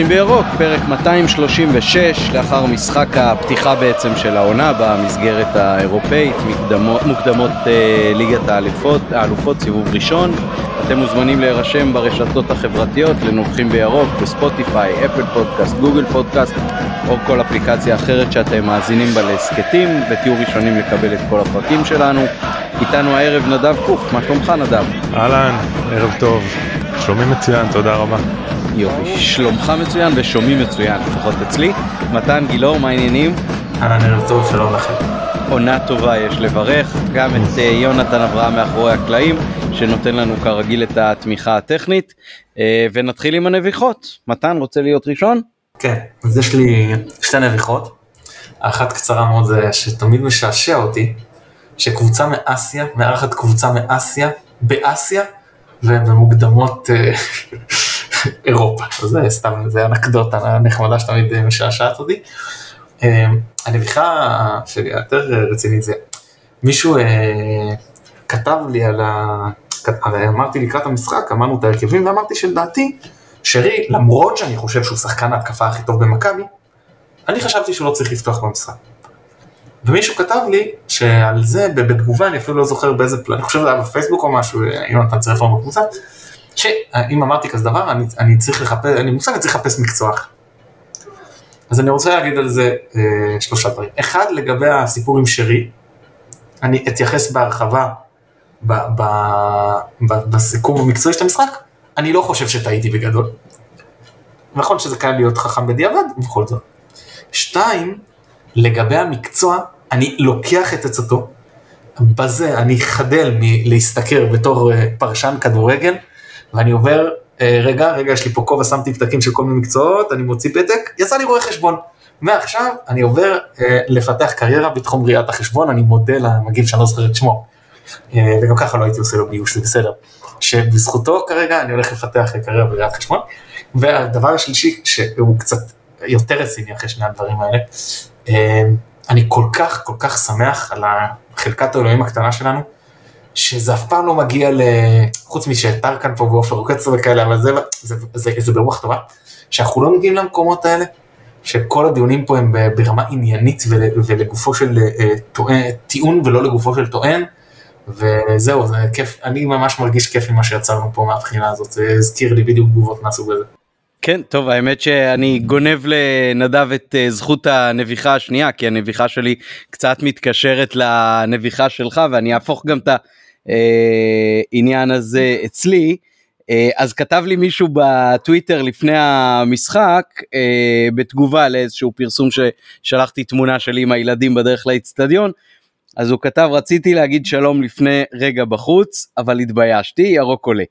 נובחים בירוק, פרק 236, לאחר משחק הפתיחה בעצם של העונה במסגרת האירופאית, מקדמות, מוקדמות אה, ליגת האלופות, האלופות, סיבוב ראשון. אתם מוזמנים להירשם ברשתות החברתיות לנובחים בירוק, בספוטיפיי, אפל פודקאסט, גוגל פודקאסט, או כל אפליקציה אחרת שאתם מאזינים בה להסכתים, ותהיו ראשונים לקבל את כל הפרקים שלנו. איתנו הערב נדב קוף, מה שלומך נדב? אהלן, ערב טוב. שומעים מצוין, תודה רבה. יופי, שלומך מצוין ושומעים מצוין, לפחות אצלי. מתן גילאור, מה העניינים? אהלן ערב טוב, שלום לכם. עונה טובה יש לברך, גם את uh, יונתן אברהם מאחורי הקלעים, שנותן לנו כרגיל את התמיכה הטכנית, uh, ונתחיל עם הנביחות. מתן, רוצה להיות ראשון? כן, אז יש לי שתי נביחות. האחת קצרה מאוד זה שתמיד משעשע אותי, שקבוצה מאסיה, מארחת קבוצה מאסיה, באסיה, ובמוקדמות אה, אירופה. זה סתם, זה אנקדוטה נחמדה שתמיד משעשעת אותי. אה, הנביכה שלי היותר רצינית זה, מישהו אה, כתב לי על ה... הרי אמרתי לקראת המשחק, אמרנו את ההרכבים ואמרתי שלדעתי, שרי, למרות שאני חושב שהוא שחקן ההתקפה הכי טוב במכבי, אני חשבתי שהוא לא צריך לפתוח במשחק. ומישהו כתב לי שעל זה בתגובה, אני אפילו לא זוכר באיזה פלט, אני חושב שזה היה בפייסבוק או משהו, יונתן צירף לנו בקבוצה, שאם אמרתי כזה דבר, אני, אני צריך לחפש, אני מושג, אני צריך לחפש מקצוע. אז אני רוצה להגיד על זה אה, שלושה דברים. אחד, לגבי הסיפור עם שרי, אני אתייחס בהרחבה ב, ב, ב, בסיכום המקצועי של המשחק, אני לא חושב שטעיתי בגדול. נכון שזה קיים להיות חכם בדיעבד, ובכל זאת. שתיים, לגבי המקצוע, אני לוקח את עצתו, בזה אני חדל מלהשתכר בתור אה, פרשן כדורגל, ואני עובר, אה, רגע, רגע, יש לי פה כובע, שמתי פתקים של כל מיני מקצועות, אני מוציא פתק, יצא לי רואה חשבון. מעכשיו אני עובר אה, לפתח קריירה בתחום ראיית החשבון, אני מודה למגיב שאני לא זוכר את שמו, אה, וגם ככה לא הייתי עושה לו גיוס, זה בסדר. שבזכותו כרגע אני הולך לפתח קריירה בראיית חשבון. והדבר השלישי, שהוא קצת יותר רציני אחרי שני הדברים האלה, אני כל כך כל כך שמח על חלקת האלוהים הקטנה שלנו, שזה אף פעם לא מגיע ל... חוץ משטרקן פה ועופר רוקצר וכאלה, אבל זה, זה, זה, זה ברוח טובה, שאנחנו לא מגיעים למקומות האלה, שכל הדיונים פה הם ברמה עניינית ול, ולגופו של אה, טוען, טיעון ולא לגופו של טוען, וזהו, זה כיף, אני ממש מרגיש כיף עם מה שיצרנו פה מהבחינה הזאת, זה הזכיר לי בדיוק תגובות מהסוג הזה. כן, טוב, האמת שאני גונב לנדב את uh, זכות הנביחה השנייה, כי הנביחה שלי קצת מתקשרת לנביחה שלך, ואני אהפוך גם את העניין הזה אצלי. Uh, אז כתב לי מישהו בטוויטר לפני המשחק, uh, בתגובה לאיזשהו פרסום ששלחתי תמונה שלי עם הילדים בדרך לאצטדיון, אז הוא כתב, רציתי להגיד שלום לפני רגע בחוץ, אבל התביישתי, ירוק עולה.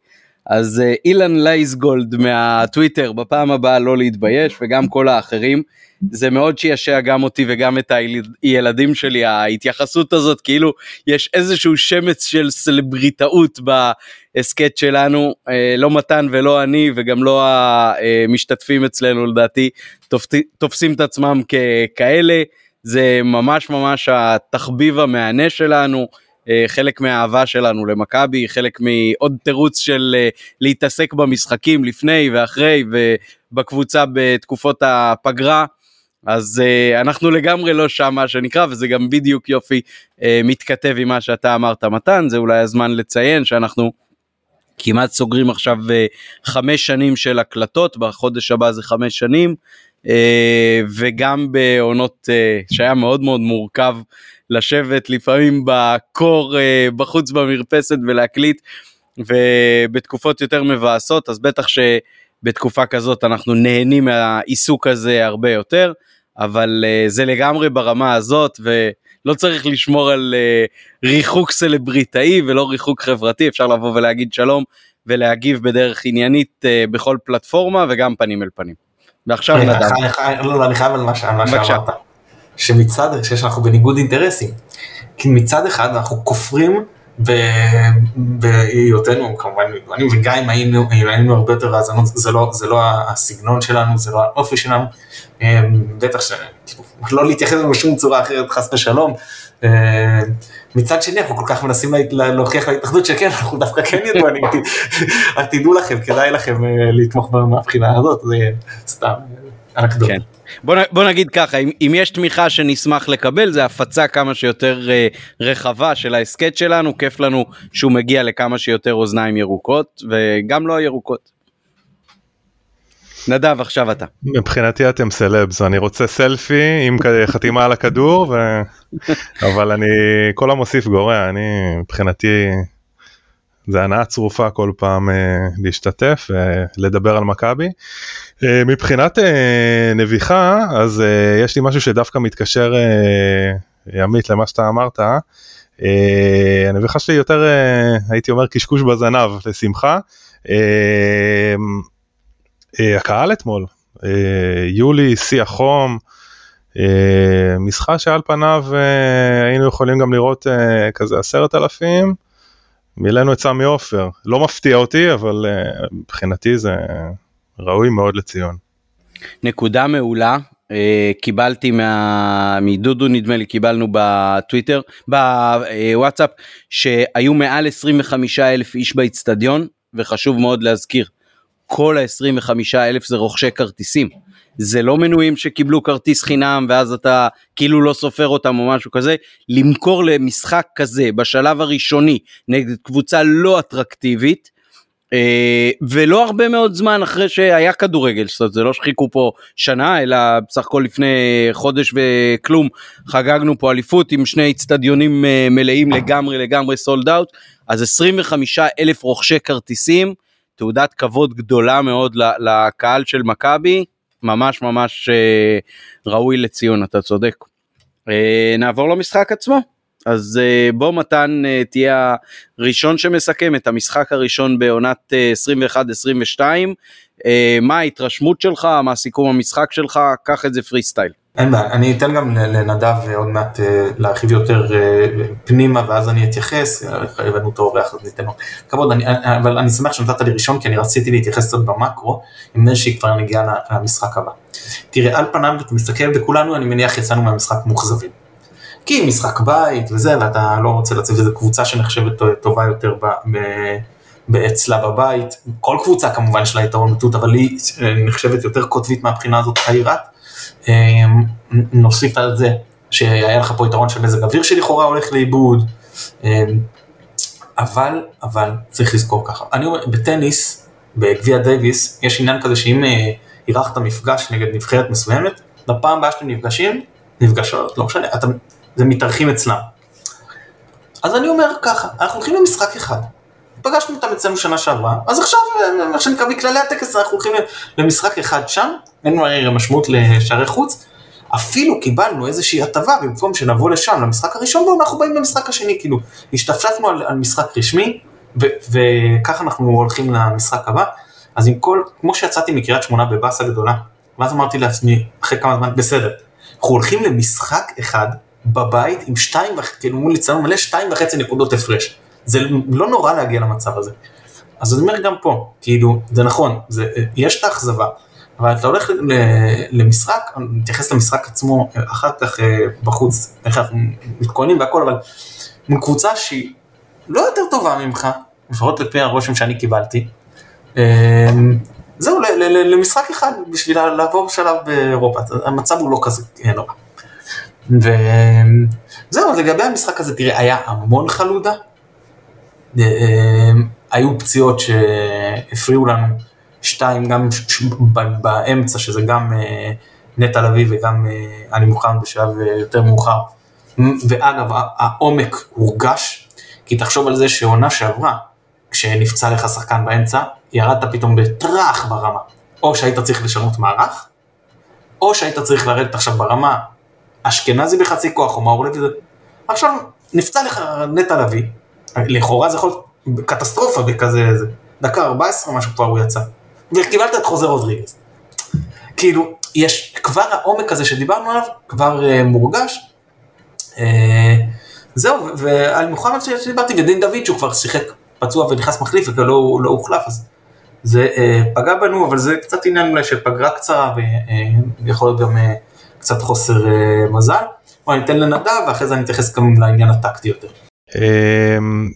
אז אה, אילן לייסגולד מהטוויטר בפעם הבאה לא להתבייש וגם כל האחרים זה מאוד שישע גם אותי וגם את הילדים שלי ההתייחסות הזאת כאילו יש איזשהו שמץ של סלבריטאות בהסכת שלנו אה, לא מתן ולא אני וגם לא המשתתפים אצלנו לדעתי תופסים את עצמם ככאלה זה ממש ממש התחביב המהנה שלנו. אה, חלק מהאהבה שלנו למכבי, חלק מעוד תירוץ של אה, להתעסק במשחקים לפני ואחרי ובקבוצה בתקופות הפגרה. אז uh, אנחנו לגמרי לא שם מה שנקרא וזה גם בדיוק יופי uh, מתכתב עם מה שאתה אמרת מתן זה אולי הזמן לציין שאנחנו כמעט סוגרים עכשיו uh, חמש שנים של הקלטות בחודש הבא זה חמש שנים uh, וגם בעונות uh, שהיה מאוד מאוד מורכב לשבת לפעמים בקור אה, בחוץ במרפסת ולהקליט ובתקופות יותר מבאסות אז בטח שבתקופה כזאת אנחנו נהנים מהעיסוק הזה הרבה יותר אבל אה, זה לגמרי ברמה הזאת ולא צריך לשמור על אה, ריחוק סלבריטאי ולא ריחוק חברתי אפשר לבוא ולהגיד שלום ולהגיב בדרך עניינית בכל פלטפורמה וגם פנים אל פנים. ועכשיו נדב. לא, לא, אני חייב על מה שאמרת. שמצד, שאנחנו בניגוד אינטרסים. כי מצד אחד אנחנו כופרים בהיותנו כמובן, אני וגיא אם היינו, היינו הרבה יותר האזנות, זה לא, זה לא הסגנון שלנו, זה לא האופי שלנו, אה, בטח שלא להתייחס לזה בשום צורה אחרת חס ושלום. אה, מצד שני אנחנו כל כך מנסים להוכיח להתאחדות שכן, אנחנו דווקא כן ידוענים, רק תדעו לכם, כדאי לכם אה, לתמוך מהבחינה הזאת, זה סתם כן. בוא, בוא נגיד ככה, אם, אם יש תמיכה שנשמח לקבל זה הפצה כמה שיותר uh, רחבה של ההסכת שלנו, כיף לנו שהוא מגיע לכמה שיותר אוזניים ירוקות וגם לא הירוקות. נדב עכשיו אתה. מבחינתי אתם סלבס, אני רוצה סלפי עם חתימה על הכדור, ו... אבל אני, כל המוסיף גורע, אני מבחינתי זה הנאה צרופה כל פעם uh, להשתתף ולדבר על מכבי. Uh, מבחינת uh, נביחה, אז uh, יש לי משהו שדווקא מתקשר, uh, עמית, למה שאתה אמרת. Uh, הנביחה שלי יותר, uh, הייתי אומר, קשקוש בזנב, לשמחה. Uh, uh, הקהל אתמול, uh, יולי, שיא החום. Uh, משחה שעל פניו uh, היינו יכולים גם לראות כזה עשרת אלפים. מילאנו את סמי עופר, לא מפתיע אותי, אבל uh, מבחינתי זה ראוי מאוד לציון. נקודה מעולה, uh, קיבלתי מה... מדודו נדמה לי, קיבלנו בטוויטר, בוואטסאפ, שהיו מעל 25 אלף איש באיצטדיון, וחשוב מאוד להזכיר, כל ה-25 אלף זה רוכשי כרטיסים. זה לא מנויים שקיבלו כרטיס חינם ואז אתה כאילו לא סופר אותם או משהו כזה, למכור למשחק כזה בשלב הראשוני נגד קבוצה לא אטרקטיבית, אה, ולא הרבה מאוד זמן אחרי שהיה כדורגל, זאת אומרת זה לא שחיכו פה שנה אלא בסך הכל לפני חודש וכלום חגגנו פה אליפות עם שני אצטדיונים אה, מלאים לגמרי לגמרי סולד אאוט, אז 25 אלף רוכשי כרטיסים, תעודת כבוד גדולה מאוד לקהל של מכבי, ממש ממש אה, ראוי לציון, אתה צודק. אה, נעבור למשחק עצמו. אז אה, בוא מתן אה, תהיה הראשון שמסכם את המשחק הראשון בעונת אה, 21-22. אה, מה ההתרשמות שלך, מה סיכום המשחק שלך, קח את זה פרי סטייל. אין בעיה, אני אתן גם לנדב עוד מעט אה, להרחיב יותר אה, פנימה ואז אני אתייחס, הבאנו אותו אורח אז ניתן לו כבוד, אני, אבל אני שמח שנתת לי ראשון כי אני רציתי להתייחס קצת במקרו עם איזושהי כבר נגיעה למשחק הבא. תראה, על פניו אתה מסתכל וכולנו אני מניח יצאנו מהמשחק מאוכזבים. כי משחק בית וזה ואתה לא רוצה לצאת איזה קבוצה שנחשבת טובה יותר ב... ב... אצלה בבית, כל קבוצה כמובן יש לה יתרון בתות, אבל היא אה, נחשבת יותר קוטבית מהבחינה הזאת העירת. אמ, נוסיף על זה שהיה לך פה יתרון של מזג אוויר שלכאורה הולך לאיבוד, אמ, אבל, אבל צריך לזכור ככה, אני אומר, בטניס, בגביע דייוויס, יש עניין כזה שאם אה, אירחת מפגש נגד נבחרת מסוימת, בפעם הבאה שאתם נפגשים, נפגשות, לא משנה, אתם, זה מתארחים אצלם. אז אני אומר ככה, אנחנו הולכים למשחק אחד, פגשנו אותם אצלנו שנה שעברה, אז עכשיו, אה, מה שנקרא, בכללי הטקס אנחנו הולכים למשחק אחד שם, אין הרי משמעות לשערי חוץ, אפילו קיבלנו איזושהי הטבה במקום שנבוא לשם למשחק הראשון, ואנחנו באים למשחק השני, כאילו, השתפשפנו על, על משחק רשמי, וככה אנחנו הולכים למשחק הבא, אז עם כל, כמו שיצאתי מקריית שמונה בבאסה גדולה, ואז אמרתי לעצמי, אחרי כמה זמן, בסדר, אנחנו הולכים למשחק אחד בבית עם שתיים, כאילו מול ליצנות מלא שתיים וחצי נקודות הפרש. זה לא נורא להגיע למצב הזה. אז אני אומר גם פה, כאילו, זה נכון, זה, יש את האכזבה, אבל אתה הולך למשחק, אני מתייחס למשחק עצמו אחר כך אה, בחוץ, איך אנחנו מתכוננים והכל, אבל עם קבוצה שהיא לא יותר טובה ממך, לפחות לפי הרושם שאני קיבלתי, אה, זהו, למשחק אחד בשביל לעבור שלב באירופה, המצב הוא לא כזה נורא. וזהו, לגבי המשחק הזה, תראה, היה המון חלודה, אה, היו פציעות שהפריעו לנו, שתיים גם באמצע, שזה גם אה, נטע לביא וגם אני אה, מוכן בשלב יותר מאוחר. ואגב, העומק הורגש, כי תחשוב על זה שעונה שעברה, כשנפצע לך שחקן באמצע, ירדת פתאום בטראח ברמה. או שהיית צריך לשנות מערך, או שהיית צריך לרדת עכשיו ברמה אשכנזי בחצי כוח, או מאור לוי, עכשיו נפצע לך נטע לביא, לכאורה זה יכול להיות קטסטרופה בכזה, דקה 14 משהו כבר הוא יצא. וקיבלת את חוזר רודריגז. כאילו, יש כבר העומק הזה שדיברנו עליו, כבר uh, מורגש, uh, זהו, ועל מוחמד שדיברתי, ודין דוד שהוא כבר שיחק פצוע ונכנס מחליף ולא לא הוחלף, אז זה אה, פגע בנו, אבל זה קצת עניין אולי של פגרה קצרה, ויכול להיות גם אה, קצת חוסר אה, מזל. בוא ניתן לנדב, ואחרי זה אני אתייחס גם לעניין הטקטי יותר. אמ,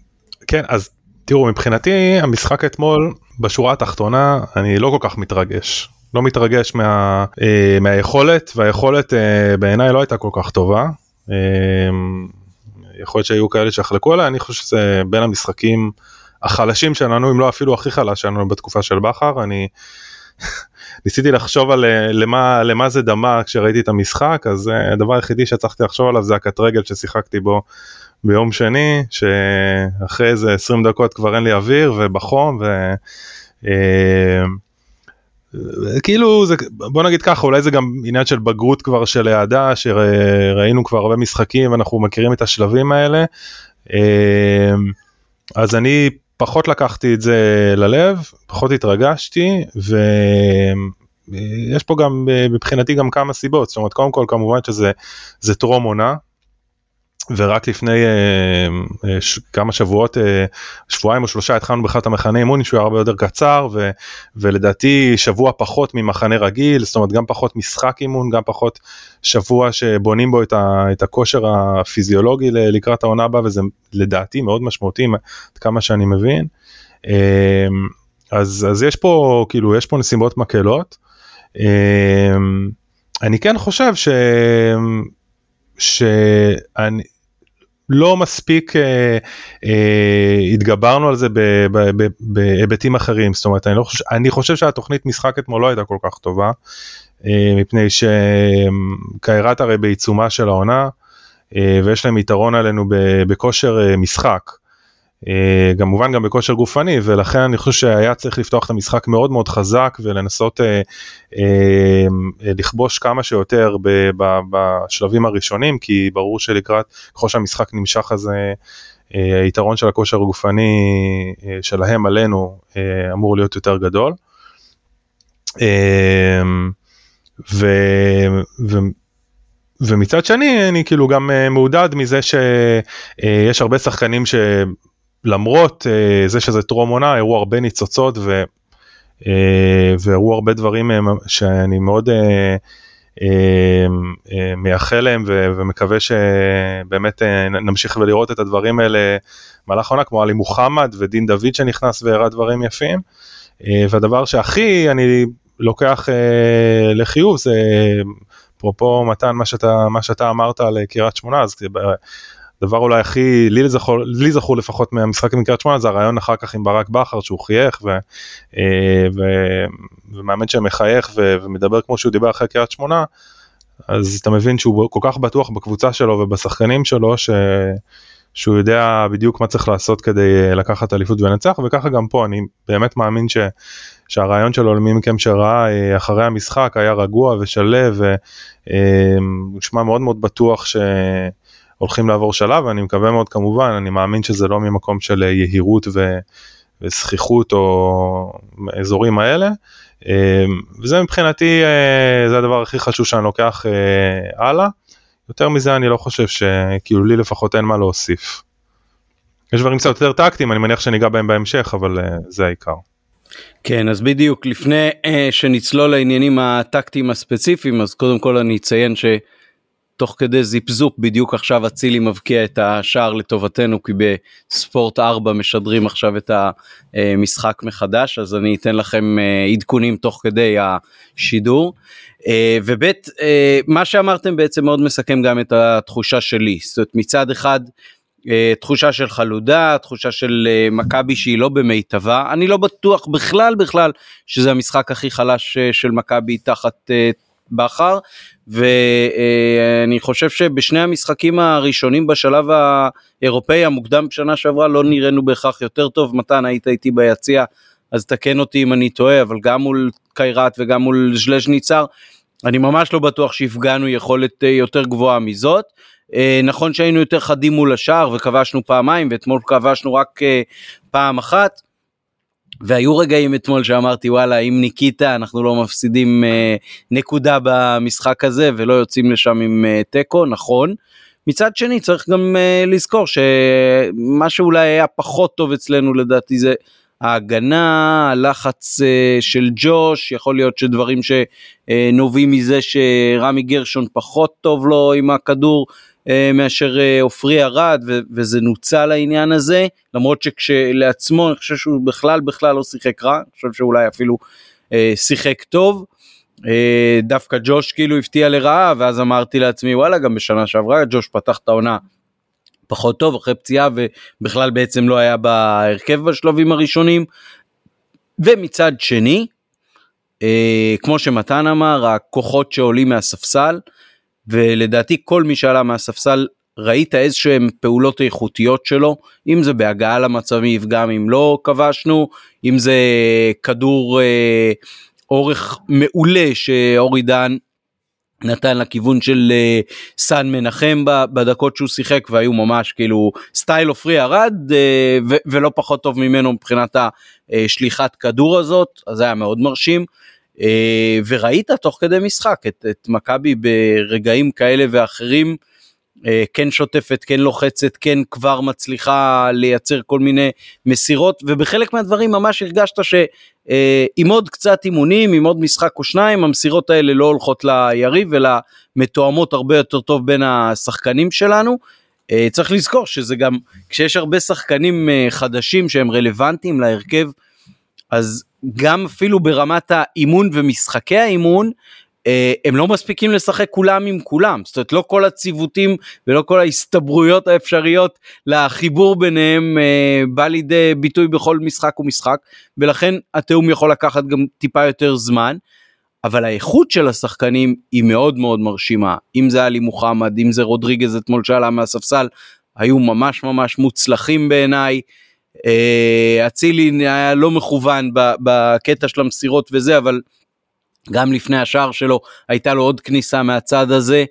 כן, אז תראו, מבחינתי המשחק אתמול, בשורה התחתונה, אני לא כל כך מתרגש. לא מתרגש מה, אה, מהיכולת, והיכולת אה, בעיניי לא הייתה כל כך טובה. אה, יכול להיות שהיו כאלה שיחלקו עליה, אני חושב שזה בין המשחקים החלשים שלנו, אם לא אפילו הכי חלש שלנו בתקופה של בכר. אני ניסיתי לחשוב על אה, למה, למה זה דמה כשראיתי את המשחק, אז אה, הדבר היחידי שהצלחתי לחשוב עליו זה הקט רגל ששיחקתי בו ביום שני, שאחרי איזה 20 דקות כבר אין לי אוויר ובחום, ו... אה, כאילו זה בוא נגיד ככה אולי זה גם עניין של בגרות כבר של העדה שראינו כבר הרבה משחקים אנחנו מכירים את השלבים האלה. אז אני פחות לקחתי את זה ללב פחות התרגשתי ויש פה גם מבחינתי גם כמה סיבות. זאת אומרת קודם כל כמובן שזה טרום עונה ורק לפני אה, אה, ש, כמה שבועות, אה, שבועיים או שלושה התחלנו בכלל את המחנה אימון שהוא היה הרבה יותר קצר ו, ולדעתי שבוע פחות ממחנה רגיל, זאת אומרת גם פחות משחק אימון, גם פחות שבוע שבונים בו את, ה, את הכושר הפיזיולוגי לקראת העונה הבאה וזה לדעתי מאוד משמעותי עד כמה שאני מבין. אה, אז, אז יש פה כאילו יש פה נסיבות מקלות. אה, אני כן חושב ש... שאני לא מספיק אה, אה, התגברנו על זה בהיבטים אחרים זאת אומרת אני לא חושב אני חושב שהתוכנית משחק אתמול לא הייתה כל כך טובה אה, מפני שקיירת הרי בעיצומה של העונה אה, ויש להם יתרון עלינו בכושר אה, משחק. אה, כמובן גם בכושר גופני ולכן אני חושב שהיה צריך לפתוח את המשחק מאוד מאוד חזק ולנסות אה, אה, לכבוש כמה שיותר בשלבים הראשונים כי ברור שלקראת ככל שהמשחק נמשך אז היתרון של הכושר הגופני שלהם עלינו אמור להיות יותר גדול. ו, ו, ומצד שני אני כאילו גם מעודד מזה שיש הרבה שחקנים ש... למרות uh, זה שזה טרום עונה, הראו הרבה ניצוצות ו, uh, והראו הרבה דברים uh, שאני מאוד uh, uh, uh, מייחל להם ו, ומקווה שבאמת uh, נמשיך ולראות את הדברים האלה במהלך העונה, כמו עלי מוחמד ודין דוד שנכנס והראה דברים יפים. Uh, והדבר שהכי אני לוקח uh, לחיוב זה אפרופו מתן מה שאתה מה שאתה אמרת על קריית שמונה אז הדבר אולי הכי, לי זכור, לי זכור לפחות מהמשחק עם קריית שמונה זה הרעיון אחר כך עם ברק בכר שהוא חייך ו, אה, ו, ומאמן שמחייך ו, ומדבר כמו שהוא דיבר אחרי קריית שמונה, אז אתה מבין שהוא כל כך בטוח בקבוצה שלו ובשחקנים שלו ש... שהוא יודע בדיוק מה צריך לעשות כדי אה, לקחת אליפות ולנצח וככה גם פה אני באמת מאמין ש, שהרעיון שלו למי מכם שראה אה, אחרי המשחק היה רגוע ושלב והוא נשמע מאוד מאוד בטוח ש... הולכים לעבור שלב ואני מקווה מאוד כמובן אני מאמין שזה לא ממקום של יהירות ו... וזכיחות או אזורים האלה אמ, וזה מבחינתי אה, זה הדבר הכי חשוב שאני לוקח אה, הלאה יותר מזה אני לא חושב שכאילו לי לפחות אין מה להוסיף. יש דברים קצת יותר טקטיים אני מניח שניגע בהם בהמשך אבל אה, זה העיקר. כן אז בדיוק לפני שנצלול לעניינים הטקטיים הספציפיים אז קודם כל אני אציין ש... תוך כדי זיפ זופ בדיוק עכשיו אצילי מבקיע את השער לטובתנו כי בספורט 4 משדרים עכשיו את המשחק מחדש אז אני אתן לכם אה, עדכונים תוך כדי השידור. אה, ובית אה, מה שאמרתם בעצם מאוד מסכם גם את התחושה שלי זאת אומרת מצד אחד תחושה של חלודה תחושה של מכבי שהיא לא במיטבה אני לא בטוח בכלל בכלל שזה המשחק הכי חלש של מכבי תחת בכר ואני חושב שבשני המשחקים הראשונים בשלב האירופאי המוקדם בשנה שעברה לא נראינו בהכרח יותר טוב מתן היית איתי ביציע אז תקן אותי אם אני טועה אבל גם מול קיירת וגם מול ז'לז'ניצר אני ממש לא בטוח שהפגענו יכולת אה, יותר גבוהה מזאת. אה, נכון שהיינו יותר חדים מול השער וכבשנו פעמיים ואתמול כבשנו רק אה, פעם אחת. והיו רגעים אתמול שאמרתי וואלה אם ניקיטה אנחנו לא מפסידים אה, נקודה במשחק הזה ולא יוצאים לשם עם אה, תיקו נכון. מצד שני צריך גם uh, לזכור שמה שאולי היה פחות טוב אצלנו לדעתי זה ההגנה, הלחץ uh, של ג'וש, יכול להיות שדברים שנובעים מזה שרמי גרשון פחות טוב לו עם הכדור מאשר עופרי ארד וזה נוצל העניין הזה, למרות שכשלעצמו אני חושב שהוא בכלל בכלל לא שיחק רע, אני חושב שאולי אפילו uh, שיחק טוב. אה, דווקא ג'וש כאילו הפתיע לרעה ואז אמרתי לעצמי וואלה גם בשנה שעברה ג'וש פתח את העונה פחות טוב אחרי פציעה ובכלל בעצם לא היה בהרכב בשלבים הראשונים. ומצד שני אה, כמו שמתן אמר הכוחות שעולים מהספסל ולדעתי כל מי שעלה מהספסל ראית איזשהם פעולות איכותיות שלו אם זה בהגעה למצבים גם אם לא כבשנו אם זה כדור אה, אורך מעולה שאורי דן נתן לכיוון של uh, סן מנחם בדקות שהוא שיחק והיו ממש כאילו סטייל עופרי ארד ו- ולא פחות טוב ממנו מבחינת השליחת כדור הזאת אז זה היה מאוד מרשים. uh, וראית תוך כדי משחק את, את מכבי ברגעים כאלה ואחרים אה, כן שוטפת, כן לוחצת, כן כבר מצליחה לייצר כל מיני מסירות, ובחלק מהדברים ממש הרגשת שעם עוד קצת אימונים, עם עוד משחק או שניים, המסירות האלה לא הולכות ליריב, אלא מתואמות הרבה יותר טוב בין השחקנים שלנו. אה, צריך לזכור שזה גם, כשיש הרבה שחקנים אה, חדשים שהם רלוונטיים להרכב, אז גם אפילו ברמת האימון ומשחקי האימון, אה, הם לא מספיקים לשחק כולם עם כולם, זאת אומרת לא כל הציוותים ולא כל ההסתברויות האפשריות לחיבור ביניהם אה, בא לידי ביטוי בכל משחק ומשחק, ולכן התיאום יכול לקחת גם טיפה יותר זמן, אבל האיכות של השחקנים היא מאוד מאוד מרשימה, אם זה עלי מוחמד, אם זה רודריגז אתמול שעלה מהספסל, היו ממש ממש מוצלחים בעיניי. אה, אצילי היה לא מכוון בקטע של המסירות וזה, אבל גם לפני השער שלו הייתה לו עוד כניסה מהצד הזה.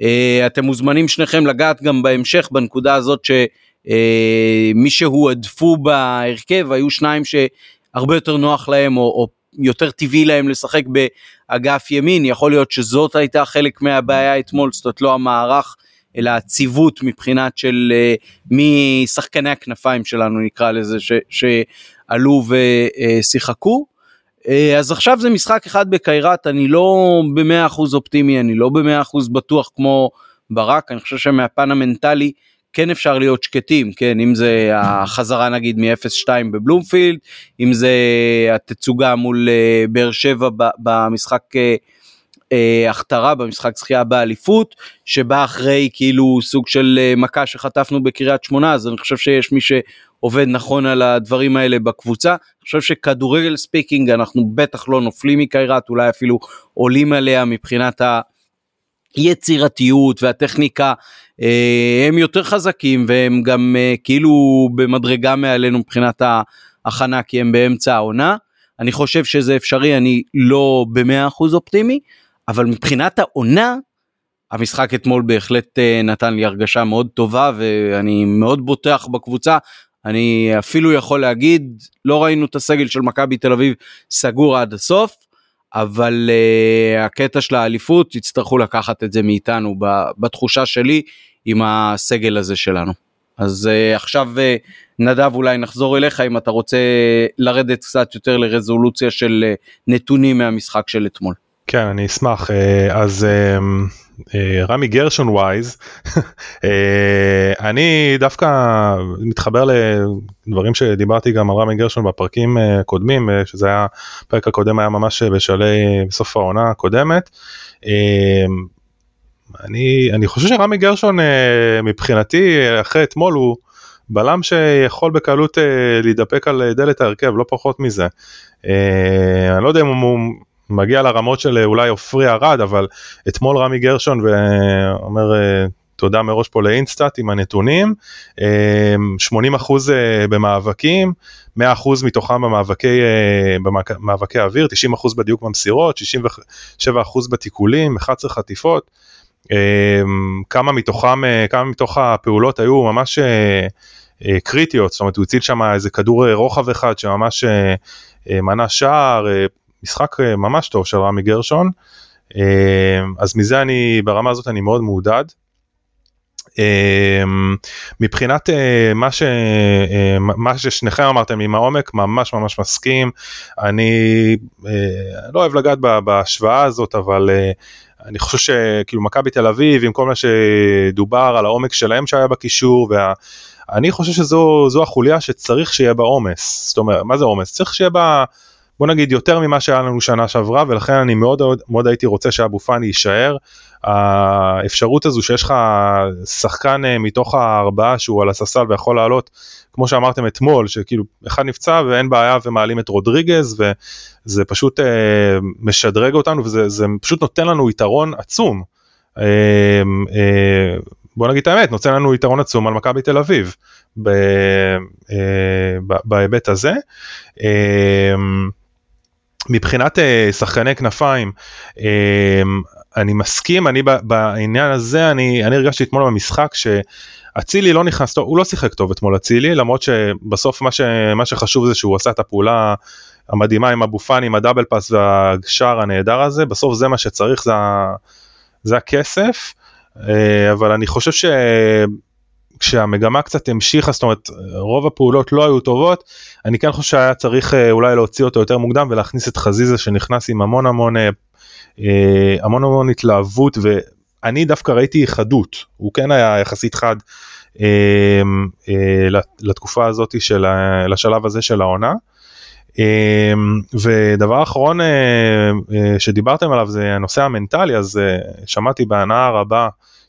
Uh, אתם מוזמנים שניכם לגעת גם בהמשך בנקודה הזאת שמי uh, שהועדפו בהרכב היו שניים שהרבה יותר נוח להם או, או יותר טבעי להם לשחק באגף ימין, יכול להיות שזאת הייתה חלק מהבעיה אתמול, זאת אומרת לא המערך אלא הציוות מבחינת של uh, מי שחקני הכנפיים שלנו נקרא לזה ש, שעלו ושיחקו. אה, אז עכשיו זה משחק אחד בקיירת, אני לא במאה אחוז אופטימי, אני לא במאה אחוז בטוח כמו ברק, אני חושב שמהפן המנטלי כן אפשר להיות שקטים, כן, אם זה החזרה נגיד מ-0-2 בבלומפילד, אם זה התצוגה מול אה, באר שבע במשחק אה, הכתרה במשחק זכייה באליפות שבא אחרי כאילו סוג של מכה שחטפנו בקריית שמונה אז אני חושב שיש מי שעובד נכון על הדברים האלה בקבוצה חושב שכדורגל speaking אנחנו בטח לא נופלים מקיירת, אולי אפילו עולים עליה מבחינת היצירתיות והטכניקה. אה, הם יותר חזקים והם גם אה, כאילו במדרגה מעלינו מבחינת ההכנה כי הם באמצע העונה. אני חושב שזה אפשרי, אני לא במאה אחוז אופטימי, אבל מבחינת העונה, המשחק אתמול בהחלט אה, נתן לי הרגשה מאוד טובה ואני מאוד בוטח בקבוצה. אני אפילו יכול להגיד, לא ראינו את הסגל של מכבי תל אביב סגור עד הסוף, אבל uh, הקטע של האליפות יצטרכו לקחת את זה מאיתנו בתחושה שלי עם הסגל הזה שלנו. אז uh, עכשיו uh, נדב אולי נחזור אליך אם אתה רוצה לרדת קצת יותר לרזולוציה של uh, נתונים מהמשחק של אתמול. כן אני אשמח אז אה, רמי גרשון ווייז אה, אני דווקא מתחבר לדברים שדיברתי גם על רמי גרשון בפרקים אה, קודמים שזה היה הפרק הקודם היה ממש בשלהי בסוף העונה הקודמת. אני אני חושב שרמי גרשון מבחינתי אחרי אתמול הוא בלם שיכול בקלות להידפק על דלת ההרכב לא פחות מזה. אני לא יודע אם הוא מגיע לרמות של אה, אולי עופרי ארד, אבל אתמול רמי גרשון ואומר אה, תודה מראש פה לאינסטאט עם הנתונים, 80 אה, אחוז במאבקים, 100 אחוז מתוכם במאבקי, במאבקי אוויר, 90 אחוז בדיוק במסירות, 67 אחוז בתיקולים, 11 חטיפות. כמה מתוכם, כמה מתוך הפעולות היו ממש קריטיות, זאת אומרת הוא הציל שם איזה כדור רוחב אחד שממש מנה שער, משחק אה, ממש טוב של רמי גרשון, אה, אז מזה אני, ברמה הזאת אני מאוד מעודד. אמ, מבחינת אה, מה, ש, אה, מה ששניכם אמרתם עם העומק ממש ממש מסכים. אני אה, לא אוהב לגעת בהשוואה הזאת אבל אני חושב שכאילו מכבי תל אביב עם כל מה שדובר על העומק שלהם שהיה בקישור וה... אני חושב שזו החוליה שצריך שיהיה בה עומס. זאת אומרת מה זה עומס? צריך שיהיה בה בוא נגיד יותר ממה שהיה לנו שנה שעברה ולכן אני מאוד מאוד הייתי רוצה שאבו פאני יישאר. האפשרות הזו שיש לך שחקן אה, מתוך הארבעה שהוא על הספסל ויכול לעלות כמו שאמרתם אתמול שכאילו אחד נפצע ואין בעיה ומעלים את רודריגז וזה פשוט אה, משדרג אותנו וזה פשוט נותן לנו יתרון עצום. אה, בוא נגיד את האמת נותן לנו יתרון עצום על מכבי תל אביב בהיבט הזה. מבחינת uh, שחקני כנפיים uh, אני מסכים אני בעניין הזה אני אני הרגשתי אתמול במשחק שאצילי לא נכנס טוב הוא לא שיחק טוב אתמול אצילי למרות שבסוף מה, ש, מה שחשוב זה שהוא עשה את הפעולה המדהימה עם אבו פאני עם הדאבל פאס והשער הנהדר הזה בסוף זה מה שצריך זה, זה הכסף אה, אבל אני חושב ש... כשהמגמה קצת המשיכה, זאת אומרת רוב הפעולות לא היו טובות, אני כן חושב שהיה צריך אה, אולי להוציא אותו יותר מוקדם ולהכניס את חזיזה שנכנס עם המון המון אה, אה, המון המון התלהבות ואני דווקא ראיתי חדות, הוא כן היה יחסית חד לתקופה הזאת של, לשלב הזה של העונה. ודבר אחרון שדיברתם עליו זה הנושא המנטלי אז שמעתי בהנאה רבה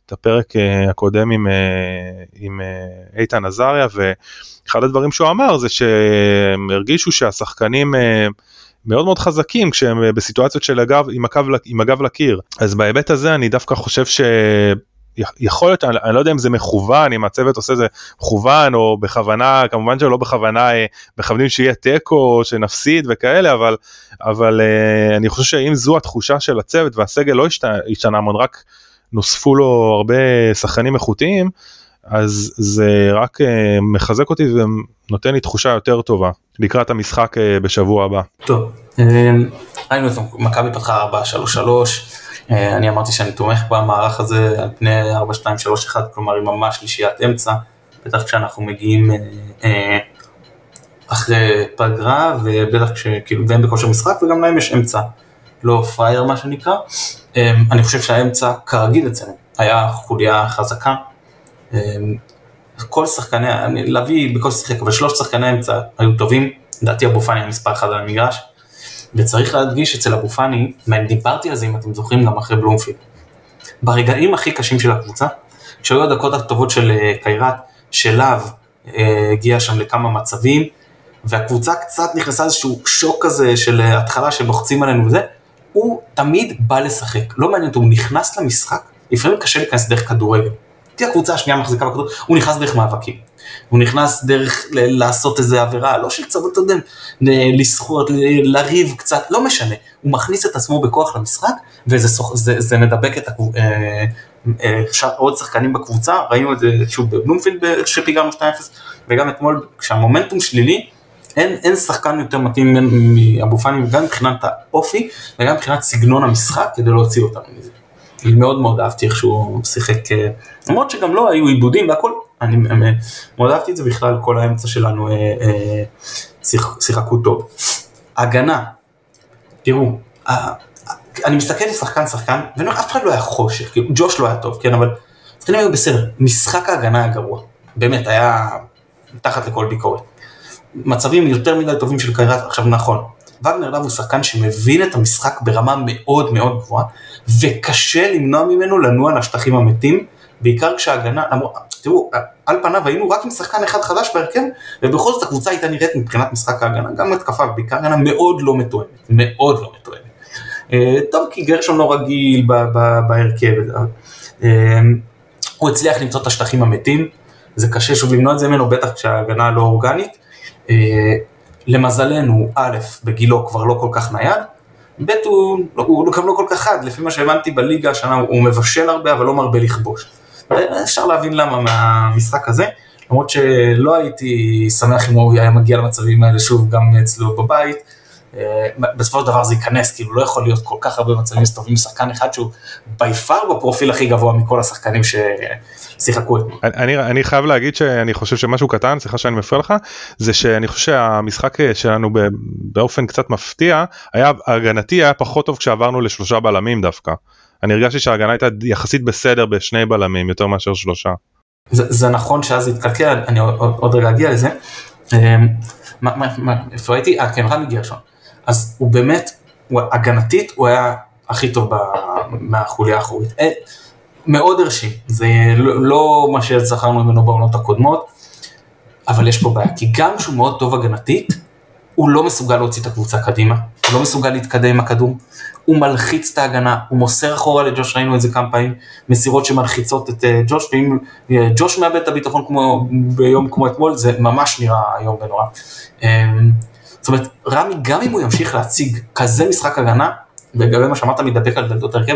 את הפרק אה, הקודם עם, אה, עם אה, איתן עזריה ואחד הדברים שהוא אמר זה שהם הרגישו שהשחקנים מאוד מאוד חזקים כשהם בסיטואציות של הגב עם, הקו, עם הגב לקיר. אז בהיבט הזה אני דווקא חושב ש... יכול להיות, אני, אני לא יודע אם זה מכוון, אם הצוות עושה זה מכוון או בכוונה, כמובן שלא בכוונה מכוונים שיהיה תיקו שנפסיד וכאלה, אבל, אבל אני חושב שאם זו התחושה של הצוות והסגל לא השתנה המון, רק נוספו לו הרבה שחקנים איכותיים, אז זה רק אה, מחזק אותי ונותן לי תחושה יותר טובה לקראת המשחק אה, בשבוע הבא. טוב, אה, ראינו את מכבי פתחה 4-3-3, אני אמרתי שאני תומך במערך הזה על פני 4-2-3-1, כלומר עם ממש שלישיית אמצע, בטח כשאנחנו מגיעים אחרי פגרה ובטח כשכאילו והם בכושר משחק וגם להם יש אמצע לא פרייר מה שנקרא. אמ, אני חושב שהאמצע כרגיל אצלנו היה חוליה חזקה. אמ, כל שחקני, לביא בכל שיחק, אבל שלושת שחקני האמצע היו טובים, לדעתי אבו פאני היה מספר אחד על המגרש. וצריך להדגיש אצל אבו פאני, ואני דיברתי על זה אם אתם זוכרים גם אחרי בלומפילד. ברגעים הכי קשים של הקבוצה, כשהיו הדקות הטובות של אה, קיירת, שלהב אה, הגיע שם לכמה מצבים, והקבוצה קצת נכנסה איזשהו שוק כזה של אה, התחלה שלוחצים עלינו וזה, הוא תמיד בא לשחק, לא מעניין אותו, הוא נכנס למשחק, לפעמים קשה להיכנס דרך כדורגל. תהיה הקבוצה השנייה מחזיקה בכדור, הוא נכנס דרך מאבקים. הוא נכנס דרך ל- לעשות איזה עבירה, לא של צוות, יודע, לסחוט, לריב קצת, לא משנה. הוא מכניס את עצמו בכוח למשחק, וזה סוח, זה, זה מדבק את הקבוצה. אה, אה, עוד שחקנים בקבוצה, ראינו את זה שוב בבלומפילד שפיגרנו 2-0, וגם אתמול כשהמומנטום שלילי, אין, אין שחקן יותר מתאים מאבו פאני, גם מבחינת האופי וגם מבחינת סגנון המשחק כדי להוציא אותנו מזה. אני מאוד מאוד אהבתי איך שהוא שיחק, אה, למרות שגם לא היו עיבודים והכל, אני מאוד אהבתי את זה בכלל, כל האמצע שלנו אה, אה, שיחקו טוב. הגנה, תראו, אני מסתכל על שחקן שחקן, ואף אחד לא היה חושך, כאילו ג'וש לא היה טוב, כן, אבל שחקנים היו בסדר, משחק ההגנה היה גרוע, באמת, היה מתחת לכל ביקורת. מצבים יותר מדי טובים של קיירת, עכשיו נכון, וגנר לאב הוא שחקן שמבין את המשחק ברמה מאוד מאוד גבוהה, וקשה למנוע ממנו לנוע לשטחים המתים, בעיקר כשההגנה, תראו, על פניו היינו רק עם שחקן אחד חדש בהרכב, ובכל זאת הקבוצה הייתה נראית מבחינת משחק ההגנה, גם התקפה ובעיקר הגנה מאוד לא מתואמת, מאוד לא מתואמת. אה, טוב, כי גרשון לא רגיל בהרכב, אה, הוא הצליח למצוא את השטחים המתים, זה קשה שוב למנוע את זה ממנו, בטח כשההגנה לא אורגנית. אה, למזלנו, א', בגילו כבר לא כל כך נייד, ב', הוא, הוא גם לא כל כך חד, לפי מה שהבנתי בליגה השנה הוא מבשל הרבה אבל לא מרבה לכבוש. אפשר להבין למה מהמשחק הזה, למרות שלא הייתי שמח אם הוא היה מגיע למצבים האלה שוב גם אצלו בבית, בסופו של דבר זה ייכנס, כאילו לא יכול להיות כל כך הרבה מצבים מסתובבים שחקן אחד שהוא בי פאר בפרופיל הכי גבוה מכל השחקנים ששיחקו אתמול. אני, אני חייב להגיד שאני חושב שמשהו קטן, סליחה שאני מפריע לך, זה שאני חושב שהמשחק שלנו באופן קצת מפתיע, היה הגנתי היה פחות טוב כשעברנו לשלושה בלמים דווקא. אני הרגשתי שההגנה הייתה יחסית בסדר בשני בלמים יותר מאשר שלושה. זה, זה נכון שאז התקלקל, אני עוד, עוד רגע אגיע לזה. אמ, איפה הייתי? אה כן, רמי גרשון. אז הוא באמת, הוא, הגנתית הוא היה הכי טוב מהחוליה האחורית. אה, מאוד הרשים, זה לא, לא מה שזכרנו ממנו בעונות הקודמות, אבל יש פה בעיה, כי גם שהוא מאוד טוב הגנתית, הוא לא מסוגל להוציא את הקבוצה קדימה, הוא לא מסוגל להתקדם עם הכדור, הוא מלחיץ את ההגנה, הוא מוסר אחורה לג'וש, ראינו את זה כמה פעמים, מסירות שמלחיצות את uh, ג'וש, ואם uh, ג'וש מאבד את הביטחון כמו, ביום כמו אתמול, זה ממש נראה איום ונורא. Um, זאת אומרת, רמי, גם אם הוא ימשיך להציג כזה משחק הגנה, ולגבי מה שאמרת מתדפק על דלתות הרכב,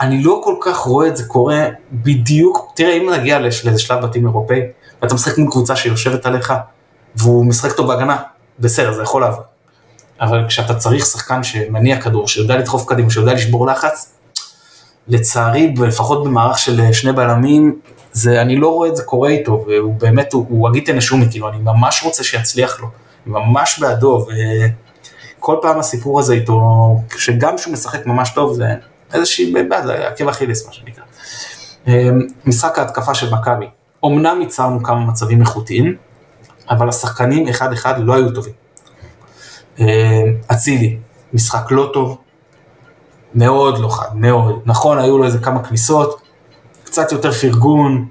אני לא כל כך רואה את זה קורה בדיוק, תראה אם נגיע לאיזה שלב בתים אירופאי, ואתה משחק מול קבוצה שיושבת עליך, והוא משחק טוב בהגנה, בסדר, זה יכול לעבוד. אבל כשאתה צריך שחקן שמניע כדור, שיודע לדחוף קדימה, שיודע לשבור לחץ, לצערי, לפחות במערך של אה, שני בלמים, זה, אני לא רואה את זה קורה איתו, והוא באמת, הוא, הוא אגיטן נשומי, כאילו, אני ממש רוצה שיצליח לו, ממש בעדו, וכל פעם הסיפור הזה איתו, שגם כשהוא משחק ממש טוב, זה איזושהי, זה עקב אכילס, מה שנקרא. אה, משחק ההתקפה של מכבי, אמנם ייצרנו כמה מצבים איכותיים, אבל השחקנים אחד-אחד לא היו טובים. אה, אצילי, משחק לא טוב, מאוד לא חד, מאוד. נכון, היו לו איזה כמה כניסות, קצת יותר פרגון,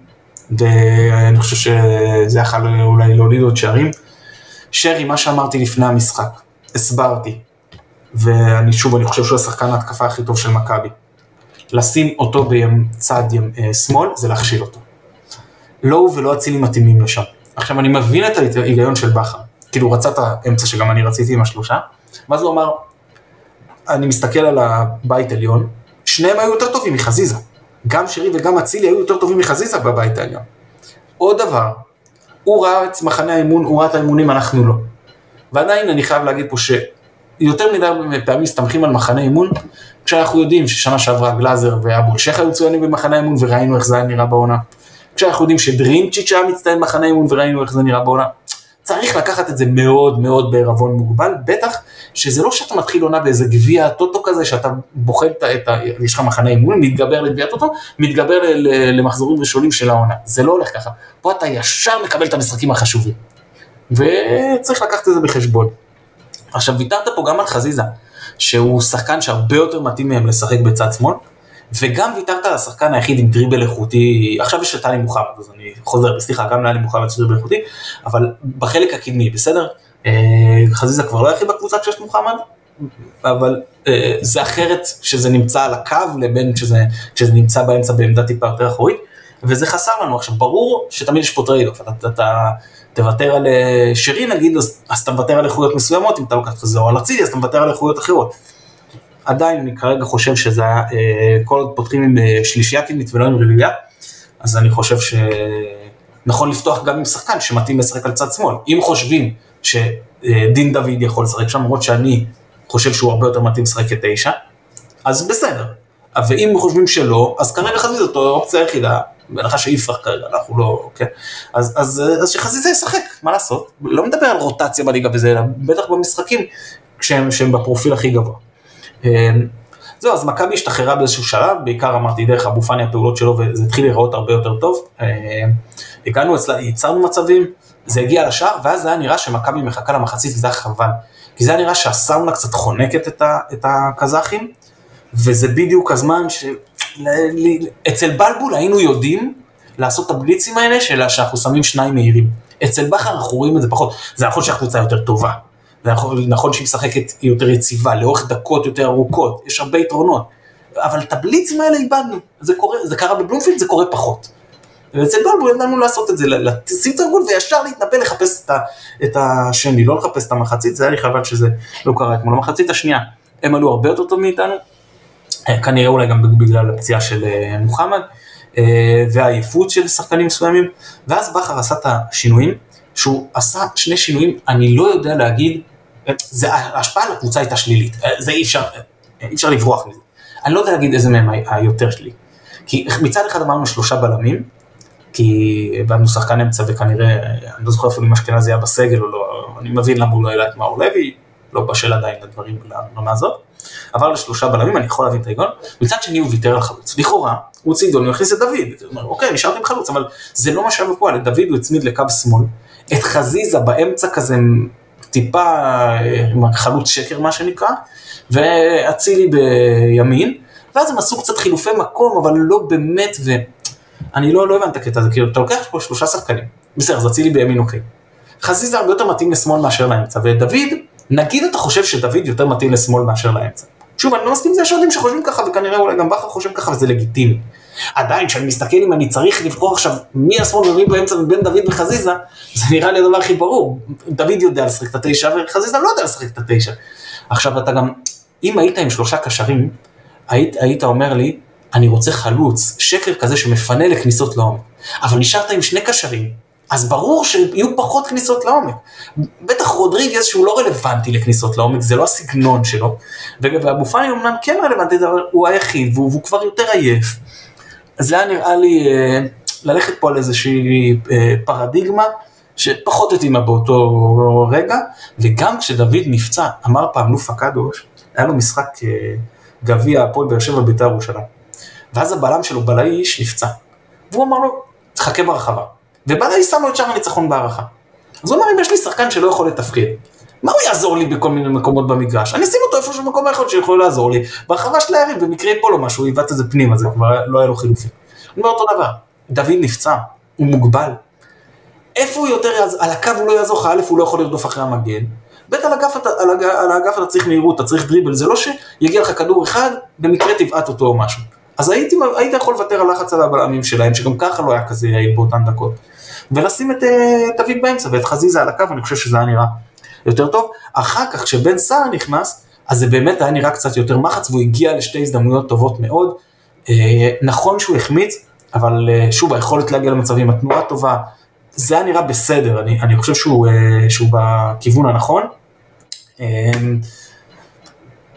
ואני חושב שזה יכול אולי להוליד עוד שערים. שרי, מה שאמרתי לפני המשחק, הסברתי, ואני שוב, אני חושב שהוא השחקן ההתקפה הכי טוב של מכבי. לשים אותו בצד אה, שמאל זה להכשיל אותו. לא הוא ולא אצילי מתאימים לשם. עכשיו, אני מבין את ההיגיון של בכר. כאילו הוא רצה את האמצע שגם אני רציתי עם השלושה, ואז הוא אמר, אני מסתכל על הבית עליון, שניהם היו יותר טובים מחזיזה. גם שרי וגם אצילי היו יותר טובים מחזיזה בבית העליון. עוד דבר, הוא ראה את מחנה האימון, הוא ראה את האימונים, אנחנו לא. ועדיין אני חייב להגיד פה שיותר מדי פעמים מסתמכים על מחנה אימון, כשאנחנו יודעים ששנה שעברה גלאזר ואבו אלשיך היו מצוינים במחנה האימון וראינו איך זה היה נראה בעונה. כשאנחנו יודעים שדרינצ'יץ' היה מצטיין מחנה אימון וראינו איך זה נראה בעונה. צריך לקחת את זה מאוד מאוד בערבון מוגבל, בטח שזה לא שאתה מתחיל עונה באיזה גביע טוטו כזה, שאתה בוחן את ה... יש לך מחנה אימון, מתגבר לגביע טוטו, מתגבר למחזורים ראשונים של העונה. זה לא הולך ככה. פה אתה ישר מקבל את המשחקים החשובים. וצריך לקחת את זה בחשבון. עכשיו, ויתרת פה גם על חזיזה, שהוא שחקן שהרבה יותר מתאים מהם לשחק בצד שמאל, וגם ויתרת על השחקן היחיד עם דריבל איכותי, עכשיו יש את עלי מוחמד, אז אני חוזר, סליחה, גם לעלי מוחמד יש דריבל איכותי, אבל בחלק הקדמי, בסדר? אה, חזיזה כבר לא היחיד בקבוצה כשיש מוחמד, אבל אה, זה אחרת שזה נמצא על הקו לבין שזה, שזה נמצא באמצע בעמדה טיפה יותר אחורית, וזה חסר לנו. עכשיו, ברור שתמיד יש פה trade-off, אתה, אתה תוותר על אה, שרי נגיד, אז, אתה מוותר על איכויות מסוימות, אם אתה לוקח את זה, או על אצילי, אז אתה מוותר על איכויות אחרות. עדיין אני כרגע חושב שזה היה, כל עוד פותחים עם שלישייה קדמית ולא עם רביעייה, אז אני חושב שנכון לפתוח גם עם שחקן שמתאים לשחק על צד שמאל. אם חושבים שדין דוד יכול לשחק שם, למרות שאני חושב שהוא הרבה יותר מתאים לשחק כתשע, אז בסדר. ואם חושבים שלא, אז כרגע חזיזה זאת האופציה היחידה, בהנחה שיפרח כרגע, אנחנו לא, כן? אז, אז, אז שחזיזה ישחק, מה לעשות? לא מדבר על רוטציה בליגה וזה, אלא בטח במשחקים כשהם, שהם בפרופיל הכי גבוה. אמ, זהו, אז מכבי השתחררה באיזשהו שלב, בעיקר אמרתי דרך אבו פאני הפעולות שלו וזה התחיל להיראות הרבה יותר טוב. אמ, הגענו אצלה, ייצרנו מצבים, זה הגיע לשער, ואז זה היה נראה שמכבי מחכה למחצית וזה היה חבל. כי זה היה נראה שהסאונה קצת חונקת את, ה, את הקזחים, וזה בדיוק הזמן ש... אצל בלבול היינו יודעים לעשות את הבליצים האלה של שאנחנו שמים שניים מהירים. אצל בכר אנחנו רואים את זה פחות, זה נכון שהקבוצה יותר טובה, נכון, נכון שהיא משחקת יותר יציבה, לאורך דקות יותר ארוכות, יש הרבה יתרונות. אבל את הבליצים האלה איבדנו, זה קורה, זה קרה בבלומפילד, זה קורה פחות. ואצל בלבול ידענו לעשות את זה, לשים את הארגון וישר להתנפל לחפש את, ה, את השני, לא לחפש את המחצית, זה היה לי חבל שזה לא קרה אתמול. המחצית השנייה, הם עלו הרבה יותר טוב מאיתנו, אה, כנראה אולי גם בגלל הפציעה של אה, מוחמד, אה, והעייפות של שחקנים מסוימים, ואז בכר עשה את השינויים, שהוא עשה שני שינויים, אני לא יודע להגיד זה, ההשפעה על הקבוצה הייתה שלילית, זה אי אפשר, אי אפשר לברוח מזה. אני לא יודע להגיד איזה מהם היותר שלי. כי מצד אחד אמרנו שלושה בלמים, כי באנו שחקן אמצע וכנראה, אני לא זוכר אפילו אם אשכנזי היה בסגל או לא, אני מבין למה הוא לא העלה את מאור לוי, לא בשל עדיין לדברים לעונה הזאת. עבר לשלושה בלמים, אני יכול להבין את ההיגיון. מצד שני הוא ויתר על חלוץ. לכאורה, הוא הוציא דון, הוא הכניס את דוד. הוא אומר, אוקיי, נשארתי עם חלוץ, אבל זה לא מה שהיה בפועל. את דוד הוא הצמיד לקו שמאל. את חזיזה באמצע כזה טיפה חלוץ שקר מה שנקרא, ואצילי בימין. ואז הם עשו קצת חילופי מקום, אבל לא באמת, ואני לא, לא הבנתי את הקטע הזה, כאילו, אתה לוקח פה שלושה שחקנים, בסדר, אז אצילי בימין אוקיי. חזיזה הרבה יותר מתאים לשמאל מאשר לאמצע, ודוד, נגיד אתה חושב שדוד יותר מתאים לשמאל מאשר לאמצע. שוב, אני לא מסכים עם זה, יש אוהדים שחושבים ככה, וכנראה אולי גם בכר חושב ככה, וזה לגיטימי. עדיין, כשאני מסתכל אם אני צריך לבחור עכשיו מי השמאל ומי באמצע מבין דוד וחזיזה, זה נראה לי הדבר הכי ברור. דוד יודע לשחק את התשע, וחזיזה לא יודע לשחק את התשע. עכשיו, אתה גם, אם היית עם שלושה קשרים, היית, היית אומר לי, אני רוצה חלוץ, שקר כזה שמפנה לכניסות לעומק. אבל נשארת עם שני קשרים, אז ברור שיהיו פחות כניסות לעומק. בטח רודריגז שהוא לא רלוונטי לכניסות לעומק, זה לא הסגנון שלו. ואבו פאני אמנם כן רלוונטי, אבל הוא היחיד, והוא, והוא כבר יותר עייף. אז זה היה נראה לי אה, ללכת פה על איזושהי אה, פרדיגמה שפחות התאימה באותו רגע, וגם כשדוד נפצע, אמר פעם לופה קדוש, היה לו משחק אה, גביע הפועל באר שבע בית"ר ירושלים. ואז הבלם שלו, בלעיש, נפצע. והוא אמר לו, תחכה ברחבה. ובלעיש שם לו את שער הניצחון בהערכה. אז הוא אמר, אם יש לי שחקן שלא יכול לתפקד, מה הוא יעזור לי בכל מיני מקומות במגרש? אני אשים אותו איפה שבמקום האחד שיכול לעזור לי, ברחבה של היריב, במקרה יפול לו משהו, יבעט את זה פנימה, זה כבר לא היה לו חילופים. אני אומר אותו דבר, דוד נפצע, הוא מוגבל. איפה הוא יותר יעזור, על הקו הוא לא יעזור לך, א', הוא לא יכול לרדוף אחרי המגן, ב' על האגף אתה, על, על האגף אתה צריך מהירות, אתה צריך דריבל, זה לא שיגיע לך כדור אחד, במקרה תבעט אותו או משהו. אז הייתי, היית יכול לוותר על לחץ על הבלמים שלהם, שגם ככה לא היה כזה יעיל באותן דקות. ולשים את אה, דוד באמצע ואת חזיזה על הקו, אני חושב שזה היה נראה יותר טוב. אחר כך, כשבן סער נכנס, אז זה באמת היה נראה קצת יותר מחץ, והוא הגיע לשתי הזדמנויות טובות מאוד. אה, נכון שהוא החמיץ, אבל אה, שוב, היכולת להגיע למצבים, התנועה טובה, זה היה נראה בסדר, אני, אני חושב שהוא, שהוא בכיוון הנכון.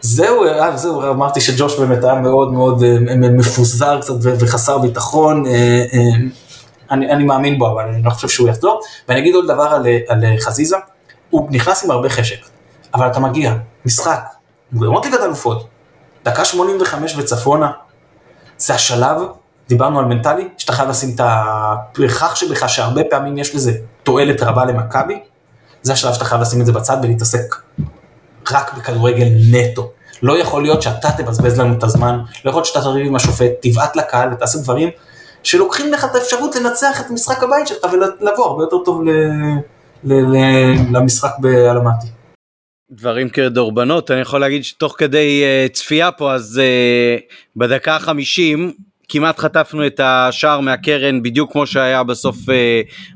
זהו, אה, זהו, אמרתי שג'וש באמת היה מאוד מאוד אה, מפוזר קצת וחסר ביטחון, אה, אני, אני מאמין בו, אבל אני לא חושב שהוא יחזור. ואני אגיד עוד דבר על, על חזיזה, הוא נכנס עם הרבה חשק, אבל אתה מגיע, משחק, מוקדמות ליגת אלופות, דקה 85 וצפונה, זה השלב, דיברנו על מנטלי, שאתה חייב לשים את הפרחח שבך, שהרבה פעמים יש לזה תועלת רבה למכבי, זה השלב שאתה חייב לשים את זה בצד ולהתעסק רק בכדורגל נטו. לא יכול להיות שאתה תבזבז לנו את הזמן, לא יכול להיות שאתה תריב עם השופט, תבעט לקהל ותעשה דברים שלוקחים לך את האפשרות לנצח את משחק הבית שלך ולבוא הרבה יותר טוב ל... ל... ל... למשחק באלמטי. דברים כדורבנות, אני יכול להגיד שתוך כדי uh, צפייה פה, אז uh, בדקה החמישים כמעט חטפנו את השער מהקרן בדיוק כמו שהיה בסוף uh,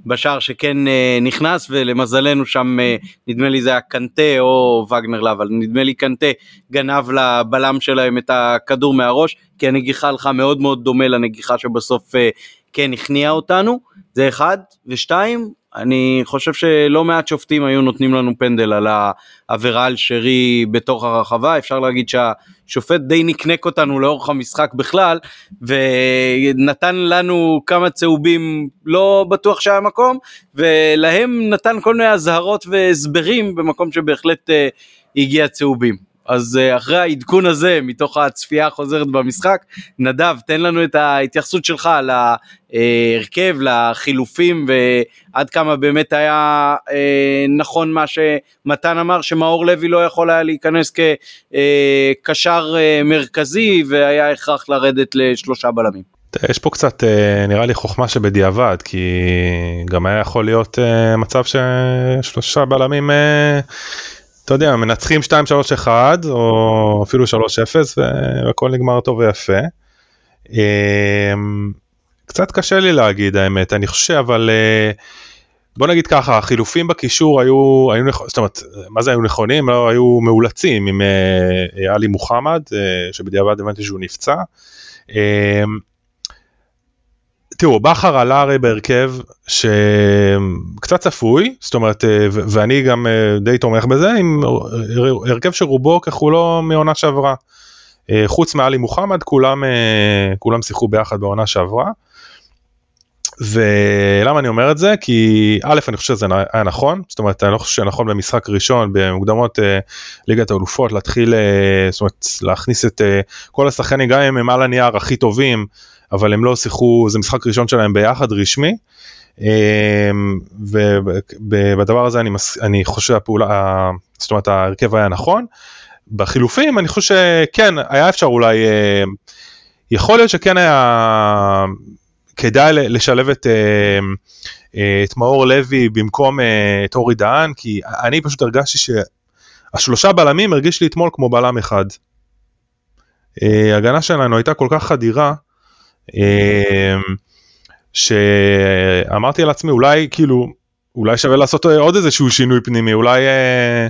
בשער שכן uh, נכנס ולמזלנו שם uh, נדמה לי זה היה קנטה או וגנר לה אבל נדמה לי קנטה גנב לבלם שלהם את הכדור מהראש כי הנגיחה הלכה מאוד מאוד דומה לנגיחה שבסוף uh, כן הכניעה אותנו. זה אחד ושתיים אני חושב שלא מעט שופטים היו נותנים לנו פנדל על העבירה על שרי בתוך הרחבה, אפשר להגיד שהשופט די נקנק אותנו לאורך המשחק בכלל, ונתן לנו כמה צהובים לא בטוח שהיה מקום, ולהם נתן כל מיני אזהרות והסברים במקום שבהחלט uh, הגיע צהובים. אז אה, אחרי העדכון הזה מתוך הצפייה החוזרת במשחק, נדב תן לנו את ההתייחסות שלך להרכב, לחילופים ועד כמה באמת היה אה, נכון מה שמתן אמר שמאור לוי לא יכול היה להיכנס כקשר אה, מרכזי והיה הכרח לרדת לשלושה בלמים. יש פה קצת נראה לי חוכמה שבדיעבד כי גם היה יכול להיות מצב ששלושה בלמים אתה יודע, מנצחים 2-3-1 או אפילו 3-0 והכל נגמר טוב ויפה. אמ, קצת קשה לי להגיד האמת, אני חושב אבל אה, בוא נגיד ככה, החילופים בקישור היו, היו זאת אומרת, מה זה היו נכונים? לא, היו מאולצים עם אה, עלי מוחמד, אה, שבדיעבד הבנתי שהוא נפצע. תראו, בכר עלה הרי בהרכב שקצת צפוי, זאת אומרת, אה, ואני גם אה, די תומך בזה, עם הרכב שרובו ככולו מעונה שעברה. אה, חוץ מאלי מוחמד, כולם, כולם שיחקו ביחד בעונה שעברה. ולמה אני אומר את זה? כי א', אני חושב שזה היה נכון, זאת אומרת, אני לא חושב שנכון במשחק ראשון, במוקדמות אה, ליגת האלופות, להתחיל, אה, זאת אומרת, להכניס את אה, כל השחקנים, גם אם הם על הנייר הכי טובים, אבל הם לא שיחקו, זה משחק ראשון שלהם ביחד רשמי. ובדבר הזה אני, מס, אני חושב הפעולה, זאת אומרת ההרכב היה נכון. בחילופים אני חושב שכן היה אפשר אולי, יכול להיות שכן היה כדאי לשלב את, את מאור לוי במקום את אורי דהן, כי אני פשוט הרגשתי שהשלושה בלמים הרגיש לי אתמול כמו בלם אחד. הגנה שלנו הייתה כל כך חדירה, אמ, שאמרתי על עצמי אולי כאילו אולי שווה לעשות עוד איזשהו שינוי פנימי אולי אה,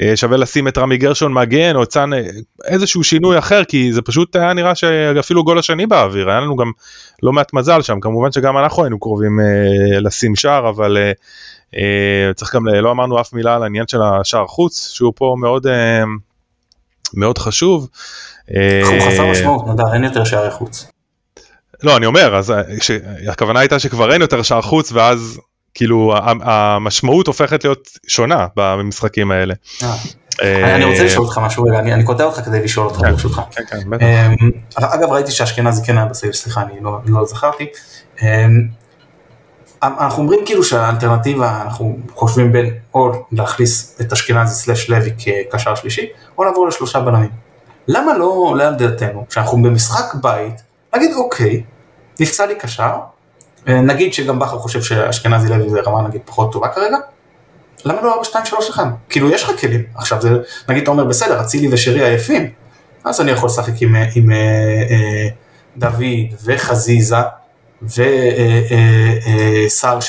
אה, שווה לשים את רמי גרשון מגן או צאן אה, איזשהו שינוי אחר כי זה פשוט היה נראה שאפילו גול השני באוויר היה לנו גם לא מעט מזל שם כמובן שגם אנחנו היינו קרובים אה, לשים שער אבל אה, אה, צריך גם לא אמרנו אף מילה על העניין של השער חוץ שהוא פה מאוד אה, מאוד חשוב. הוא חסר משמעות נדב אין יותר שערי חוץ. לא אני אומר אז אה, ש... הכוונה הייתה שכבר אין יותר שער חוץ ואז כאילו המשמעות הופכת להיות שונה במשחקים האלה. אה. אה, אני רוצה לשאול אותך משהו אני קוטע אותך כדי לשאול אותך כן, ברשותך. כן, כן, אמ, אגב ראיתי שאשכנזי כן היה בסייב סליחה אני לא, לא זכרתי. אמ, אנחנו אומרים כאילו שהאלטרנטיבה אנחנו חושבים בין או להכניס את אשכנזי סלאש לוי כקשר שלישי או לעבור לשלושה בלמים. למה לא לאן דעתנו כשאנחנו במשחק בית נגיד אוקיי, נפצע לי קשר, אה, נגיד שגם בכר חושב שאשכנזי לוי זה רמה נגיד פחות טובה כרגע, למה לא 4, 2, 3, 1? כאילו יש לך כלים, עכשיו זה, נגיד אתה אומר בסדר, אצילי ושרי עייפים, אז אני יכול לשחק עם, אה, עם אה, אה, דוד וחזיזה וסער אה,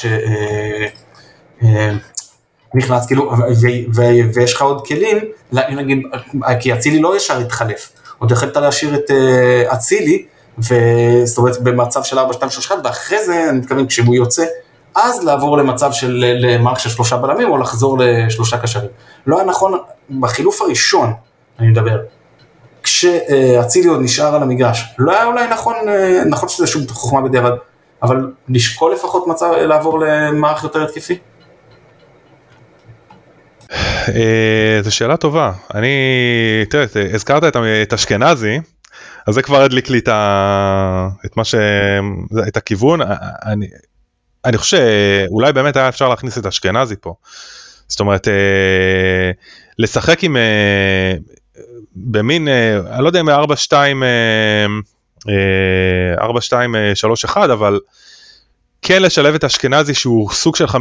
שנכנס, אה, כאילו, ויש לך עוד כלים, נגיד, כי אצילי לא ישר התחלף, עוד יכולת להשאיר את אצילי, וזאת אומרת במצב של 4, 2, 3, 1, ואחרי זה, אני מתכוון, כשהוא יוצא, אז לעבור למצב של למערכת של שלושה בלמים, או לחזור לשלושה קשרים. לא היה נכון, בחילוף הראשון, אני מדבר, כשאצילי עוד נשאר על המגרש, לא היה אולי נכון, נכון שזה שום חוכמה בדיעבד, אבל לשקול לפחות מצב, לעבור למערך יותר התקפי? אה, זו שאלה טובה. אני, תראה, הזכרת את אשכנזי, אז זה כבר הדליק לי את, ה... את מה ש... את הכיוון. אני, אני חושב שאולי באמת היה אפשר להכניס את אשכנזי פה. זאת אומרת, אה, לשחק עם... אה, במין, אה, אני לא יודע אם 4, 2, 4, 2, 3, 1, אבל כן לשלב את אשכנזי שהוא סוג של 50-50,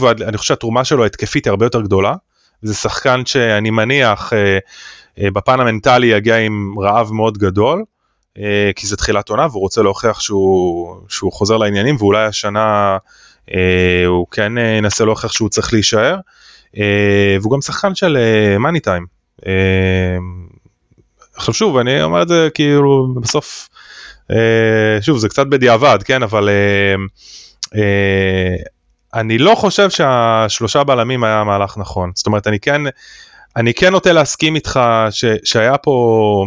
ואני חושב שהתרומה שלו התקפית היא הרבה יותר גדולה. זה שחקן שאני מניח אה, בפן המנטלי יגיע עם רעב מאוד גדול, אה, כי זה תחילת עונה והוא רוצה להוכיח שהוא, שהוא חוזר לעניינים ואולי השנה אה, הוא כן ינסה להוכיח שהוא צריך להישאר. והוא גם שחקן של מאני טיים. עכשיו שוב אני אומר את זה כאילו בסוף שוב זה קצת בדיעבד כן אבל אני לא חושב שהשלושה בלמים היה מהלך נכון זאת אומרת אני כן אני כן נוטה להסכים איתך ש, שהיה פה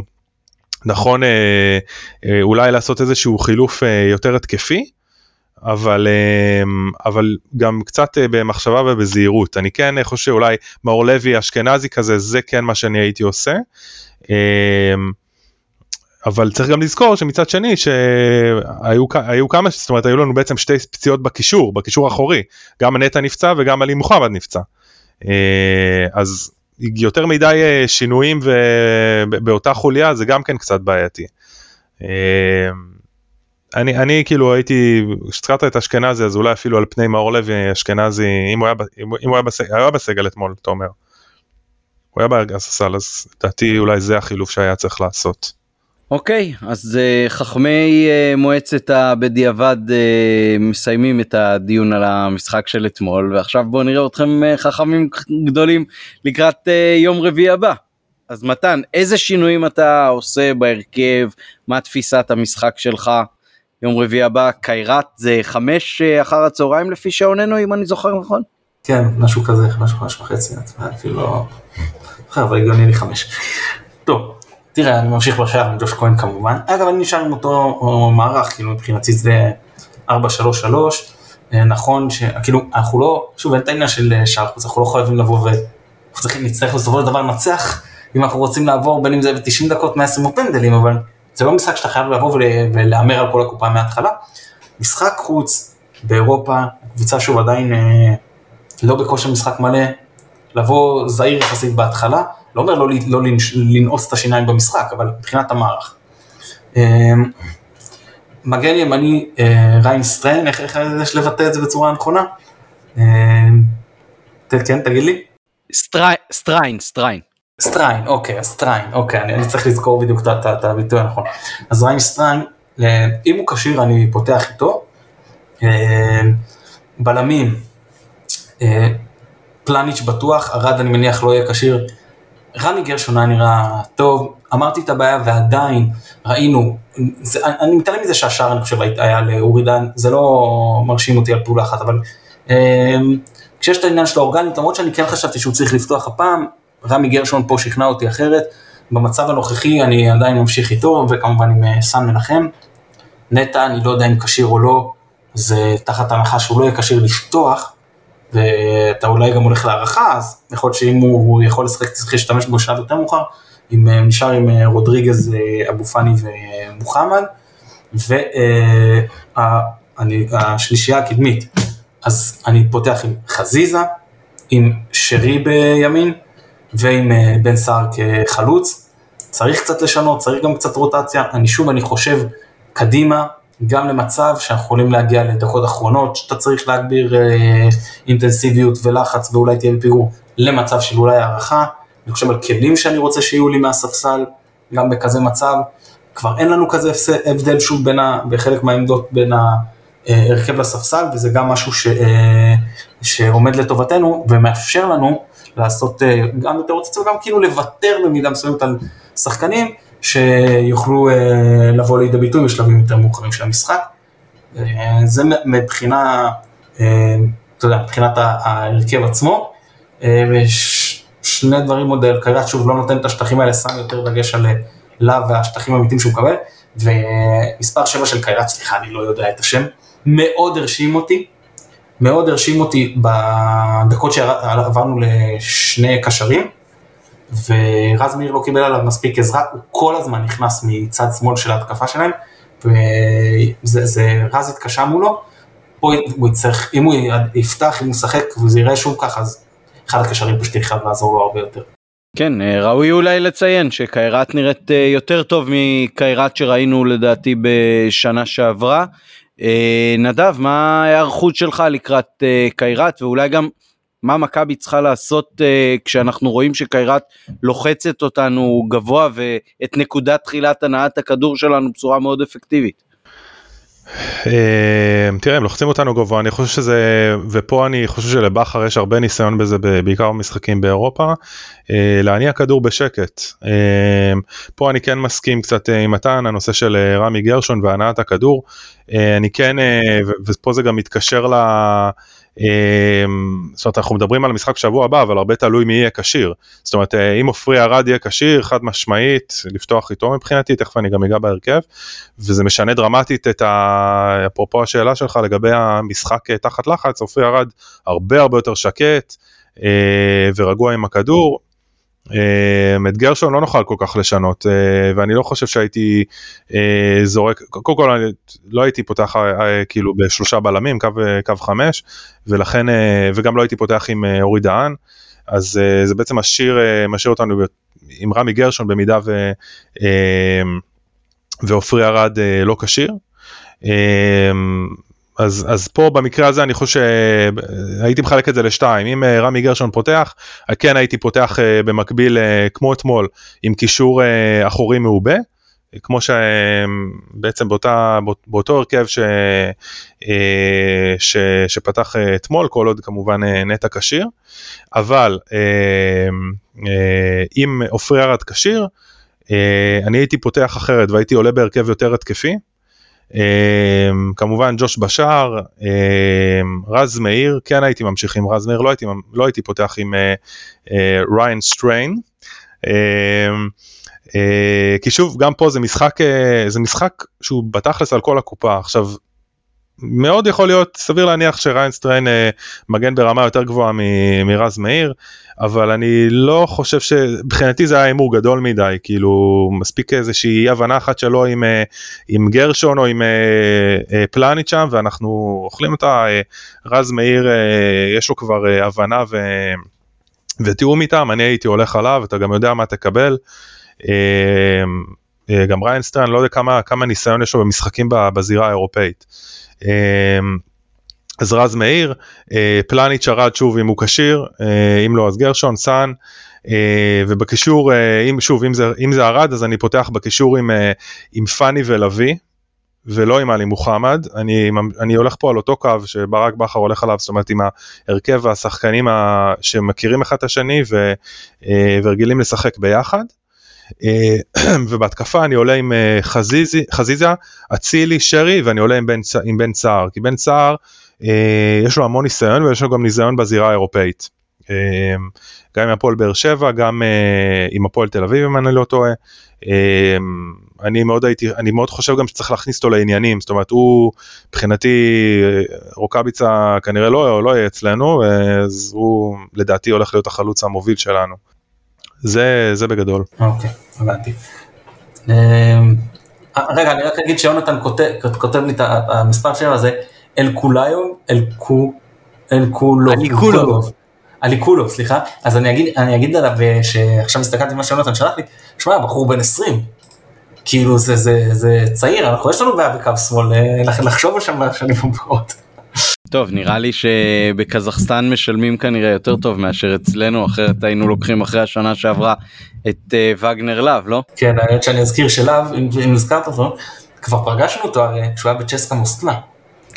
נכון אה, אה, אולי לעשות איזשהו חילוף אה, יותר התקפי, אבל, אה, אבל גם קצת אה, במחשבה ובזהירות. אני כן חושב שאולי מאור לוי אשכנזי כזה, זה כן מה שאני הייתי עושה. אה, אבל צריך גם לזכור שמצד שני שהיו כמה, זאת אומרת היו לנו בעצם שתי פציעות בקישור, בקישור האחורי, גם נטע נפצע וגם עלי מוחמד נפצע. אז יותר מדי אה, שינויים באותה חוליה זה גם כן קצת בעייתי. אה, אני, אני כאילו הייתי, כשהזכרת את אשכנזי אז אולי אפילו על פני מאור לוי אשכנזי, אם הוא היה, אם הוא היה, בסגל, היה בסגל אתמול, אתה אומר. הוא היה בארגז אז לדעתי אולי זה החילוף שהיה צריך לעשות. אוקיי, אז uh, חכמי uh, מועצת הבדיעבד uh, מסיימים את הדיון על המשחק של אתמול, ועכשיו בואו נראה אתכם uh, חכמים גדולים לקראת uh, יום רביעי הבא. אז מתן, איזה שינויים אתה עושה בהרכב, מה תפיסת המשחק שלך, יום רביעי הבא, קיירת זה חמש אה, אחר הצהריים לפי שעוננו, אם אני זוכר נכון? כן, משהו כזה, משהו חמש וחצי, אפילו לא... אבל הגיוני לי חמש. טוב, תראה, אני ממשיך בשער עם ג'וש כהן כמובן. אגב, אני נשאר עם אותו מערך, כאילו מבחינתי זה 4-3-3. אה, נכון שכאילו אנחנו לא, שוב אין את העניין של אה, שער חוץ, אנחנו לא חייבים לבוא ו... אנחנו צריכים, נצטרך בסופו של דבר לנצח, אם אנחנו רוצים לעבור בין אם זה ב-90 דקות 120 או פנדלים, אבל זה לא משחק שאתה חייב לבוא ולהמר על כל הקופה מההתחלה. משחק חוץ באירופה, קבוצה שוב עדיין אה, לא בכושר משחק מלא, לבוא זהיר יחסית בהתחלה, לא אומר לא, לא לנעוץ את השיניים במשחק, אבל מבחינת המערך. מגן ימני ריין סטריין, איך, איך יש לבטא את זה בצורה נכונה? כן, תגיד לי. סטריין, סטריין. סטריין, אוקיי, סטריין, אוקיי, אני, אני צריך לזכור בדיוק את הביטוי הנכון. אז ריין סטריין, אם הוא כשיר אני פותח איתו. בלמים, פלאניץ' בטוח, ארד אני מניח לא יהיה כשיר. רמי גרשון היה נראה טוב, אמרתי את הבעיה ועדיין ראינו, זה, אני מתעלם מזה שהשער אני חושב היה לאורי דן, זה לא מרשים אותי על פעולה אחת, אבל אה, כשיש את העניין של האורגנית, למרות שאני כן חשבתי שהוא צריך לפתוח הפעם, רמי גרשון פה שכנע אותי אחרת, במצב הנוכחי אני עדיין ממשיך איתו, וכמובן עם אה, סן מנחם. נטע, אני לא יודע אם כשיר או לא, זה תחת הנחה שהוא לא יהיה כשיר לפתוח, ואתה אולי גם הולך להערכה, אז יכול להיות שאם הוא יכול לשחק, צריך להשתמש בו שעה יותר מאוחר, אם אה, נשאר עם אה, רודריגז, אה, אבו פאני ומוחמד, והשלישייה הקדמית, אז אני פותח עם חזיזה, עם שרי בימין, ועם בן סער כחלוץ, צריך קצת לשנות, צריך גם קצת רוטציה, אני שוב, אני חושב קדימה, גם למצב שאנחנו יכולים להגיע לדקות אחרונות, שאתה צריך להגביר אה, אינטנסיביות ולחץ ואולי תהיה בפיגור, למצב של אולי הערכה, אני חושב על כלים שאני רוצה שיהיו לי מהספסל, גם בכזה מצב, כבר אין לנו כזה הבדל שוב בין ה, בחלק מהעמדות בין ההרכב לספסל, וזה גם משהו ש, אה, שעומד לטובתנו ומאפשר לנו לעשות אה, גם יותר רוצים וגם כאילו לוותר במידה מסוימת על שחקנים. שיוכלו אה, לבוא לידי ביטוי בשלבים יותר מאוחרים של המשחק. אה, זה מבחינה, אה, אתה יודע, מבחינת ההרכב עצמו. שני דברים עוד, קריית שוב לא נותן את השטחים האלה, שם יותר דגש על לה והשטחים האמיתיים שהוא מקבל. ומספר 7 של קריית, סליחה, אני לא יודע את השם, מאוד הרשים אותי, מאוד הרשים אותי בדקות שעברנו לשני קשרים. ורז מאיר לא קיבל עליו מספיק עזרה, הוא כל הזמן נכנס מצד שמאל של ההתקפה שלהם, ורז התקשה מולו, פה הוא יצטרך, אם הוא יפתח, אם הוא ישחק וזה יראה שוב ככה, אז אחד הקשרים פשוט יחייב לעזור לו הרבה יותר. כן, אה, ראוי אולי לציין שקיירת נראית אה, יותר טוב מקיירת שראינו לדעתי בשנה שעברה. אה, נדב, מה ההיערכות שלך לקראת קיירת ואולי גם מה מכבי צריכה לעשות uh, כשאנחנו רואים שקיירת לוחצת אותנו גבוה ואת נקודת תחילת הנעת הכדור שלנו בצורה מאוד אפקטיבית. אה, תראה הם לוחצים אותנו גבוה אני חושב שזה ופה אני חושב שלבכר יש הרבה ניסיון בזה בעיקר במשחקים באירופה. אה, להניע כדור בשקט. פה אני כן מסכים קצת עם מתן הנושא של רמי גרשון והנעת הכדור. אני כן ופה זה גם מתקשר ל... אמ, זאת אומרת אנחנו מדברים על המשחק שבוע הבא אבל הרבה תלוי מי יהיה כשיר. זאת אומרת אה, אם עופרי ארד יהיה כשיר חד משמעית לפתוח איתו מבחינתי תכף אני גם אגע בהרכב וזה משנה דרמטית את ה... אפרופו השאלה שלך לגבי המשחק אה, תחת לחץ עופרי ארד הרבה הרבה יותר שקט אה, ורגוע עם הכדור את גרשון לא נוכל כל כך לשנות אה, ואני לא חושב שהייתי אה, זורק קודם כל אני לא הייתי פותח אה, כאילו בשלושה בלמים קו, קו חמש ולכן וגם לא הייתי פותח עם אורי דהן אז זה בעצם משאיר, משאיר אותנו עם רמי גרשון במידה ו, ועופרי ארד לא כשיר. אז, אז פה במקרה הזה אני חושב שהייתי מחלק את זה לשתיים, אם אה, רמי גרשון פותח, כן הייתי פותח אה, במקביל אה, כמו אתמול עם קישור אחורי מעובה, כמו שבעצם באותה, באותו הרכב ש, ש, שפתח אתמול, כל עוד כמובן נטע כשיר, אבל אם עופרי ארד כשיר, אני הייתי פותח אחרת והייתי עולה בהרכב יותר התקפי. כמובן ג'וש בשאר, רז מאיר, כן הייתי ממשיך עם רז מאיר, לא הייתי, לא הייתי פותח עם ריין סטריין. כי שוב גם פה זה משחק זה משחק שהוא בתכלס על כל הקופה עכשיו מאוד יכול להיות סביר להניח שריין סטריין אה, מגן ברמה יותר גבוהה מרז מאיר אבל אני לא חושב שבחינתי זה היה הימור גדול מדי כאילו מספיק איזושהי אי הבנה אחת שלו עם, אה, עם גרשון או עם אה, פלניץ' שם ואנחנו אוכלים אותה רז מאיר יש לו כבר הבנה ו, ותיאום איתם אני הייתי הולך עליו אתה גם יודע מה תקבל. גם ריין סטריין לא יודע כמה, כמה ניסיון יש לו במשחקים בזירה האירופאית. אמ, אז רז מאיר, אה, פלניץ' ארד שוב אם הוא כשיר, אה, אם לא אז גרשון, סאן, אה, ובקישור, שוב, אם זה, אם זה ארד אז אני פותח בקישור עם, עם פאני ולוי, ולא עם עלי מוחמד, אני, אני הולך פה על אותו קו שברק בכר הולך עליו, זאת אומרת עם ההרכב והשחקנים שמכירים אחד את השני ורגילים לשחק ביחד. אה, ובהתקפה אני עולה עם אה, חזיזה, אצילי, שרי ואני עולה עם בן, עם בן סער, כי בן סער אה, יש לו המון ניסיון ויש לו גם ניסיון בזירה האירופאית. גם עם הפועל באר שבע, גם עם הפועל תל אביב אם אני לא טועה. אני מאוד הייתי, אני מאוד חושב גם שצריך להכניס אותו לעניינים, זאת אומרת הוא מבחינתי רוקאביצה כנראה לא, לא יהיה אצלנו, אז הוא לדעתי הולך להיות החלוץ המוביל שלנו. זה, זה בגדול. אוקיי, הבנתי. אמ, רגע, אני רק אגיד שיונתן כותב, כותב לי את המספר שלו הזה, אל קוליו, אל קו, אל קולוב. אליקולוב. אליקולוב, סליחה. אז אני אגיד, אני אגיד עליו, אה, שעכשיו הסתכלתי מה שיונתן שלח לי, שמע, בחור בן 20. כאילו זה, זה, זה צעיר, אנחנו יש לנו בעיה בקו שמאל, אה, לחשוב על שם בשנים הבאות. טוב נראה לי שבקזחסטן משלמים כנראה יותר טוב מאשר אצלנו אחרת היינו לוקחים אחרי השנה שעברה את uh, וגנר להב לא? כן האמת שאני אזכיר שלהב אם, אם הזכרת אותו כבר פגשנו אותו הרי כשהוא היה בצ'סקה מוסטלה.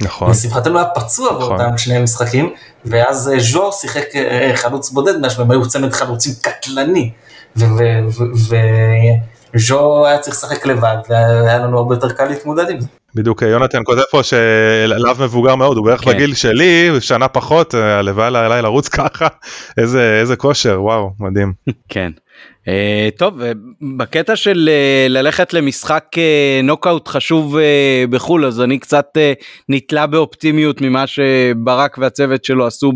נכון. לשמחתנו היה פצוע נכון. באותם שני משחקים ואז uh, ז'ו שיחק uh, חלוץ בודד והם היו צמד חלוצים קטלני. וז'ו היה צריך לשחק לבד והיה לנו הרבה יותר קל להתמודד עם זה. בדיוק יונתן כותב פה שלאו מבוגר מאוד הוא בערך כן. בגיל שלי שנה פחות אה, הלוואי עליי לרוץ ככה איזה איזה כושר וואו מדהים. כן. Uh, טוב בקטע של uh, ללכת למשחק uh, נוקאוט חשוב uh, בחו"ל אז אני קצת uh, נתלה באופטימיות ממה שברק והצוות שלו עשו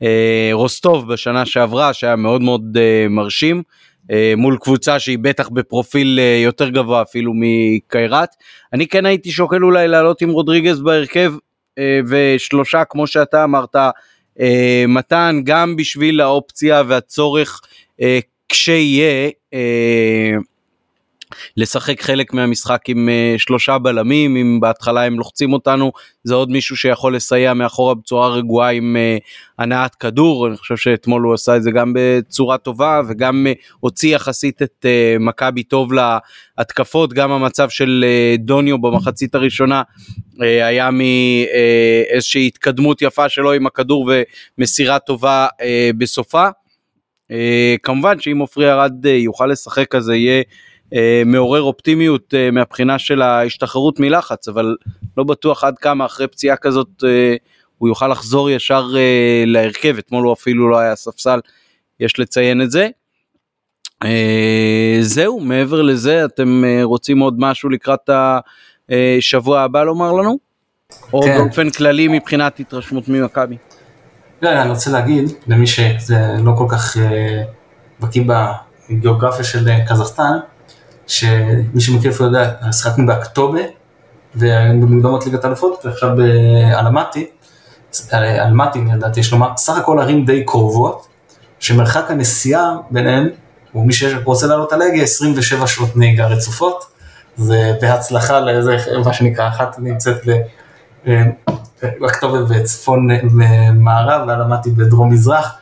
ברוסטוב uh, בשנה שעברה שהיה מאוד מאוד uh, מרשים. אה, מול קבוצה שהיא בטח בפרופיל אה, יותר גבוה אפילו מקיירת. אני כן הייתי שוקל אולי לעלות עם רודריגז בהרכב אה, ושלושה כמו שאתה אמרת מתן גם בשביל האופציה והצורך כשיהיה לשחק חלק מהמשחק עם uh, שלושה בלמים, אם בהתחלה הם לוחצים אותנו, זה עוד מישהו שיכול לסייע מאחורה בצורה רגועה עם uh, הנעת כדור, אני חושב שאתמול הוא עשה את זה גם בצורה טובה וגם uh, הוציא יחסית את uh, מכבי טוב להתקפות, גם המצב של uh, דוניו במחצית הראשונה uh, היה מאיזושהי uh, התקדמות יפה שלו עם הכדור ומסירה טובה uh, בסופה. Uh, כמובן שאם עופרי ארד uh, יוכל לשחק אז זה יהיה מעורר אופטימיות אה, מהבחינה של ההשתחררות מלחץ, אבל לא בטוח עד כמה אחרי פציעה כזאת אה, הוא יוכל לחזור ישר להרכב, אתמול הוא אפילו לא היה ספסל, יש לציין את זה. זהו, מעבר לזה, אתם רוצים עוד משהו לקראת השבוע הבא לומר לנו? או כן. באופן כללי מבחינת התרשמות ממכבי? לא, אני רוצה להגיד למי שזה לא כל כך בקיא בגיאוגרפיה של קזחסטן, שמי שמכיר איפה יודע, שיחקנו באקטובה, במוקדמות ליגת אלופות, ועכשיו באלמטי, אלמטי לדעתי יש לומר, סך הכל ערים די קרובות, שמרחק הנסיעה ביניהן, ומי שרוצה לעלות על הגה, 27 שעות נהיגה רצופות, זה בהצלחה לאיזה, מה שנקרא, אחת נמצאת באקטובה בצפון מערב, ואלמטי בדרום מזרח,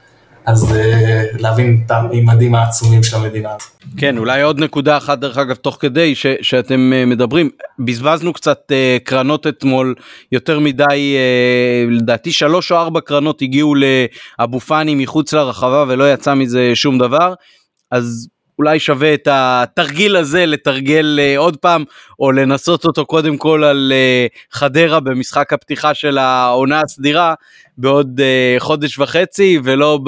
אז אה, להבין את הממדים העצומים של המדינה הזאת. כן אולי עוד נקודה אחת דרך אגב תוך כדי ש, שאתם אה, מדברים בזבזנו קצת uh, קרנות אתמול יותר מדי uh, לדעתי שלוש או ארבע קרנות הגיעו לאבו פאני מחוץ לרחבה ולא יצא מזה שום דבר אז אולי שווה את התרגיל הזה לתרגל אה, עוד פעם, או לנסות אותו קודם כל על אה, חדרה במשחק הפתיחה של העונה הסדירה בעוד אה, חודש וחצי, ולא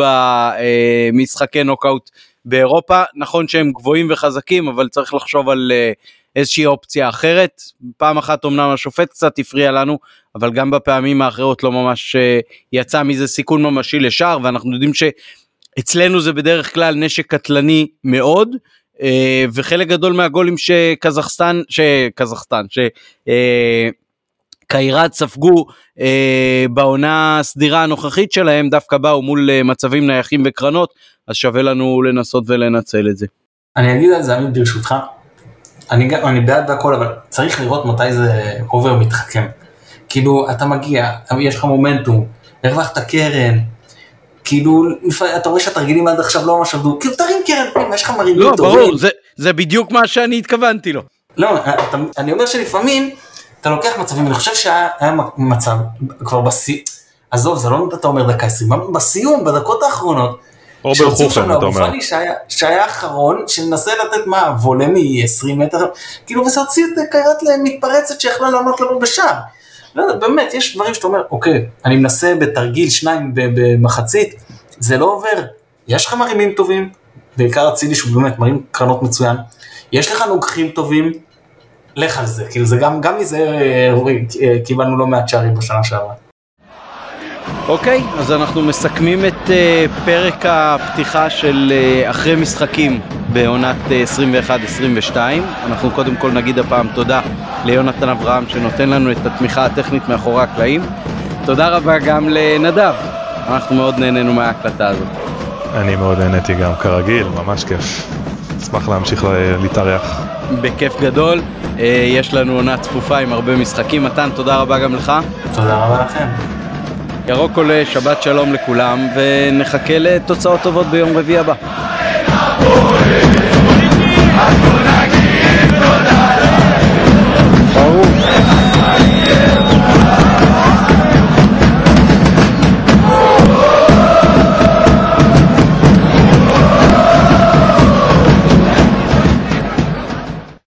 במשחקי נוקאוט באירופה. נכון שהם גבוהים וחזקים, אבל צריך לחשוב על איזושהי אופציה אחרת. פעם אחת אמנם השופט קצת הפריע לנו, אבל גם בפעמים האחרות לא ממש יצא מזה סיכון ממשי לשער, ואנחנו יודעים ש... אצלנו זה בדרך כלל נשק קטלני מאוד, אה, וחלק גדול מהגולים שקזחסטן, שקזחסטן, שקיירת ספגו אה, בעונה הסדירה הנוכחית שלהם, דווקא באו מול אה, מצבים נייחים וקרנות, אז שווה לנו לנסות ולנצל את זה. אני אגיד על זה עמית ברשותך, אני, אני בעד והכל, אבל צריך לראות מתי זה אובר מתחכם. כאילו, אתה מגיע, יש לך מומנטום, הרווחת קרן, כאילו, אתה רואה שהתרגילים עד עכשיו לא ממש עבדו, כאילו תרים קרן, יש לך מרימים לא, טובים. לא, ברור, זה, זה בדיוק מה שאני התכוונתי לו. לא, אתה, אני אומר שלפעמים אתה לוקח מצבים, אני חושב שהיה מצב כבר בשיא, עזוב, זה לא אתה אומר דקה עשרים, בסיום, בדקות האחרונות, או ברחופן, אתה אומר. שהיה, אחרון, שמנסה לתת מה, וולה מ-20 מטר, כאילו, וזה הוציא את קיירת למתפרצת שיכלה לענות לנו בשער. לא יודע, באמת, יש דברים שאתה אומר, אוקיי, אני מנסה בתרגיל שניים במחצית, זה לא עובר. יש לך מרימים טובים, בעיקר אצילי שהוא באמת מרים קרנות מצוין, יש לך נוגחים טובים, לך על זה, כאילו זה גם, גם מזה אה, אה, קיבלנו לא מעט שערים בשנה שעברה. אוקיי, okay, אז אנחנו מסכמים את uh, פרק הפתיחה של uh, אחרי משחקים בעונת uh, 21-22. אנחנו קודם כל נגיד הפעם תודה ליונתן אברהם שנותן לנו את התמיכה הטכנית מאחורי הקלעים. תודה רבה גם לנדב, אנחנו מאוד נהנינו מההקלטה הזאת. אני מאוד נהניתי גם כרגיל, ממש כיף. אשמח להמשיך להתארח. בכיף גדול, יש לנו עונה צפופה עם הרבה משחקים. מתן, תודה רבה גם לך. תודה רבה לכם. ירוק עולה, שבת שלום לכולם, ונחכה לתוצאות טובות ביום רביעי הבא.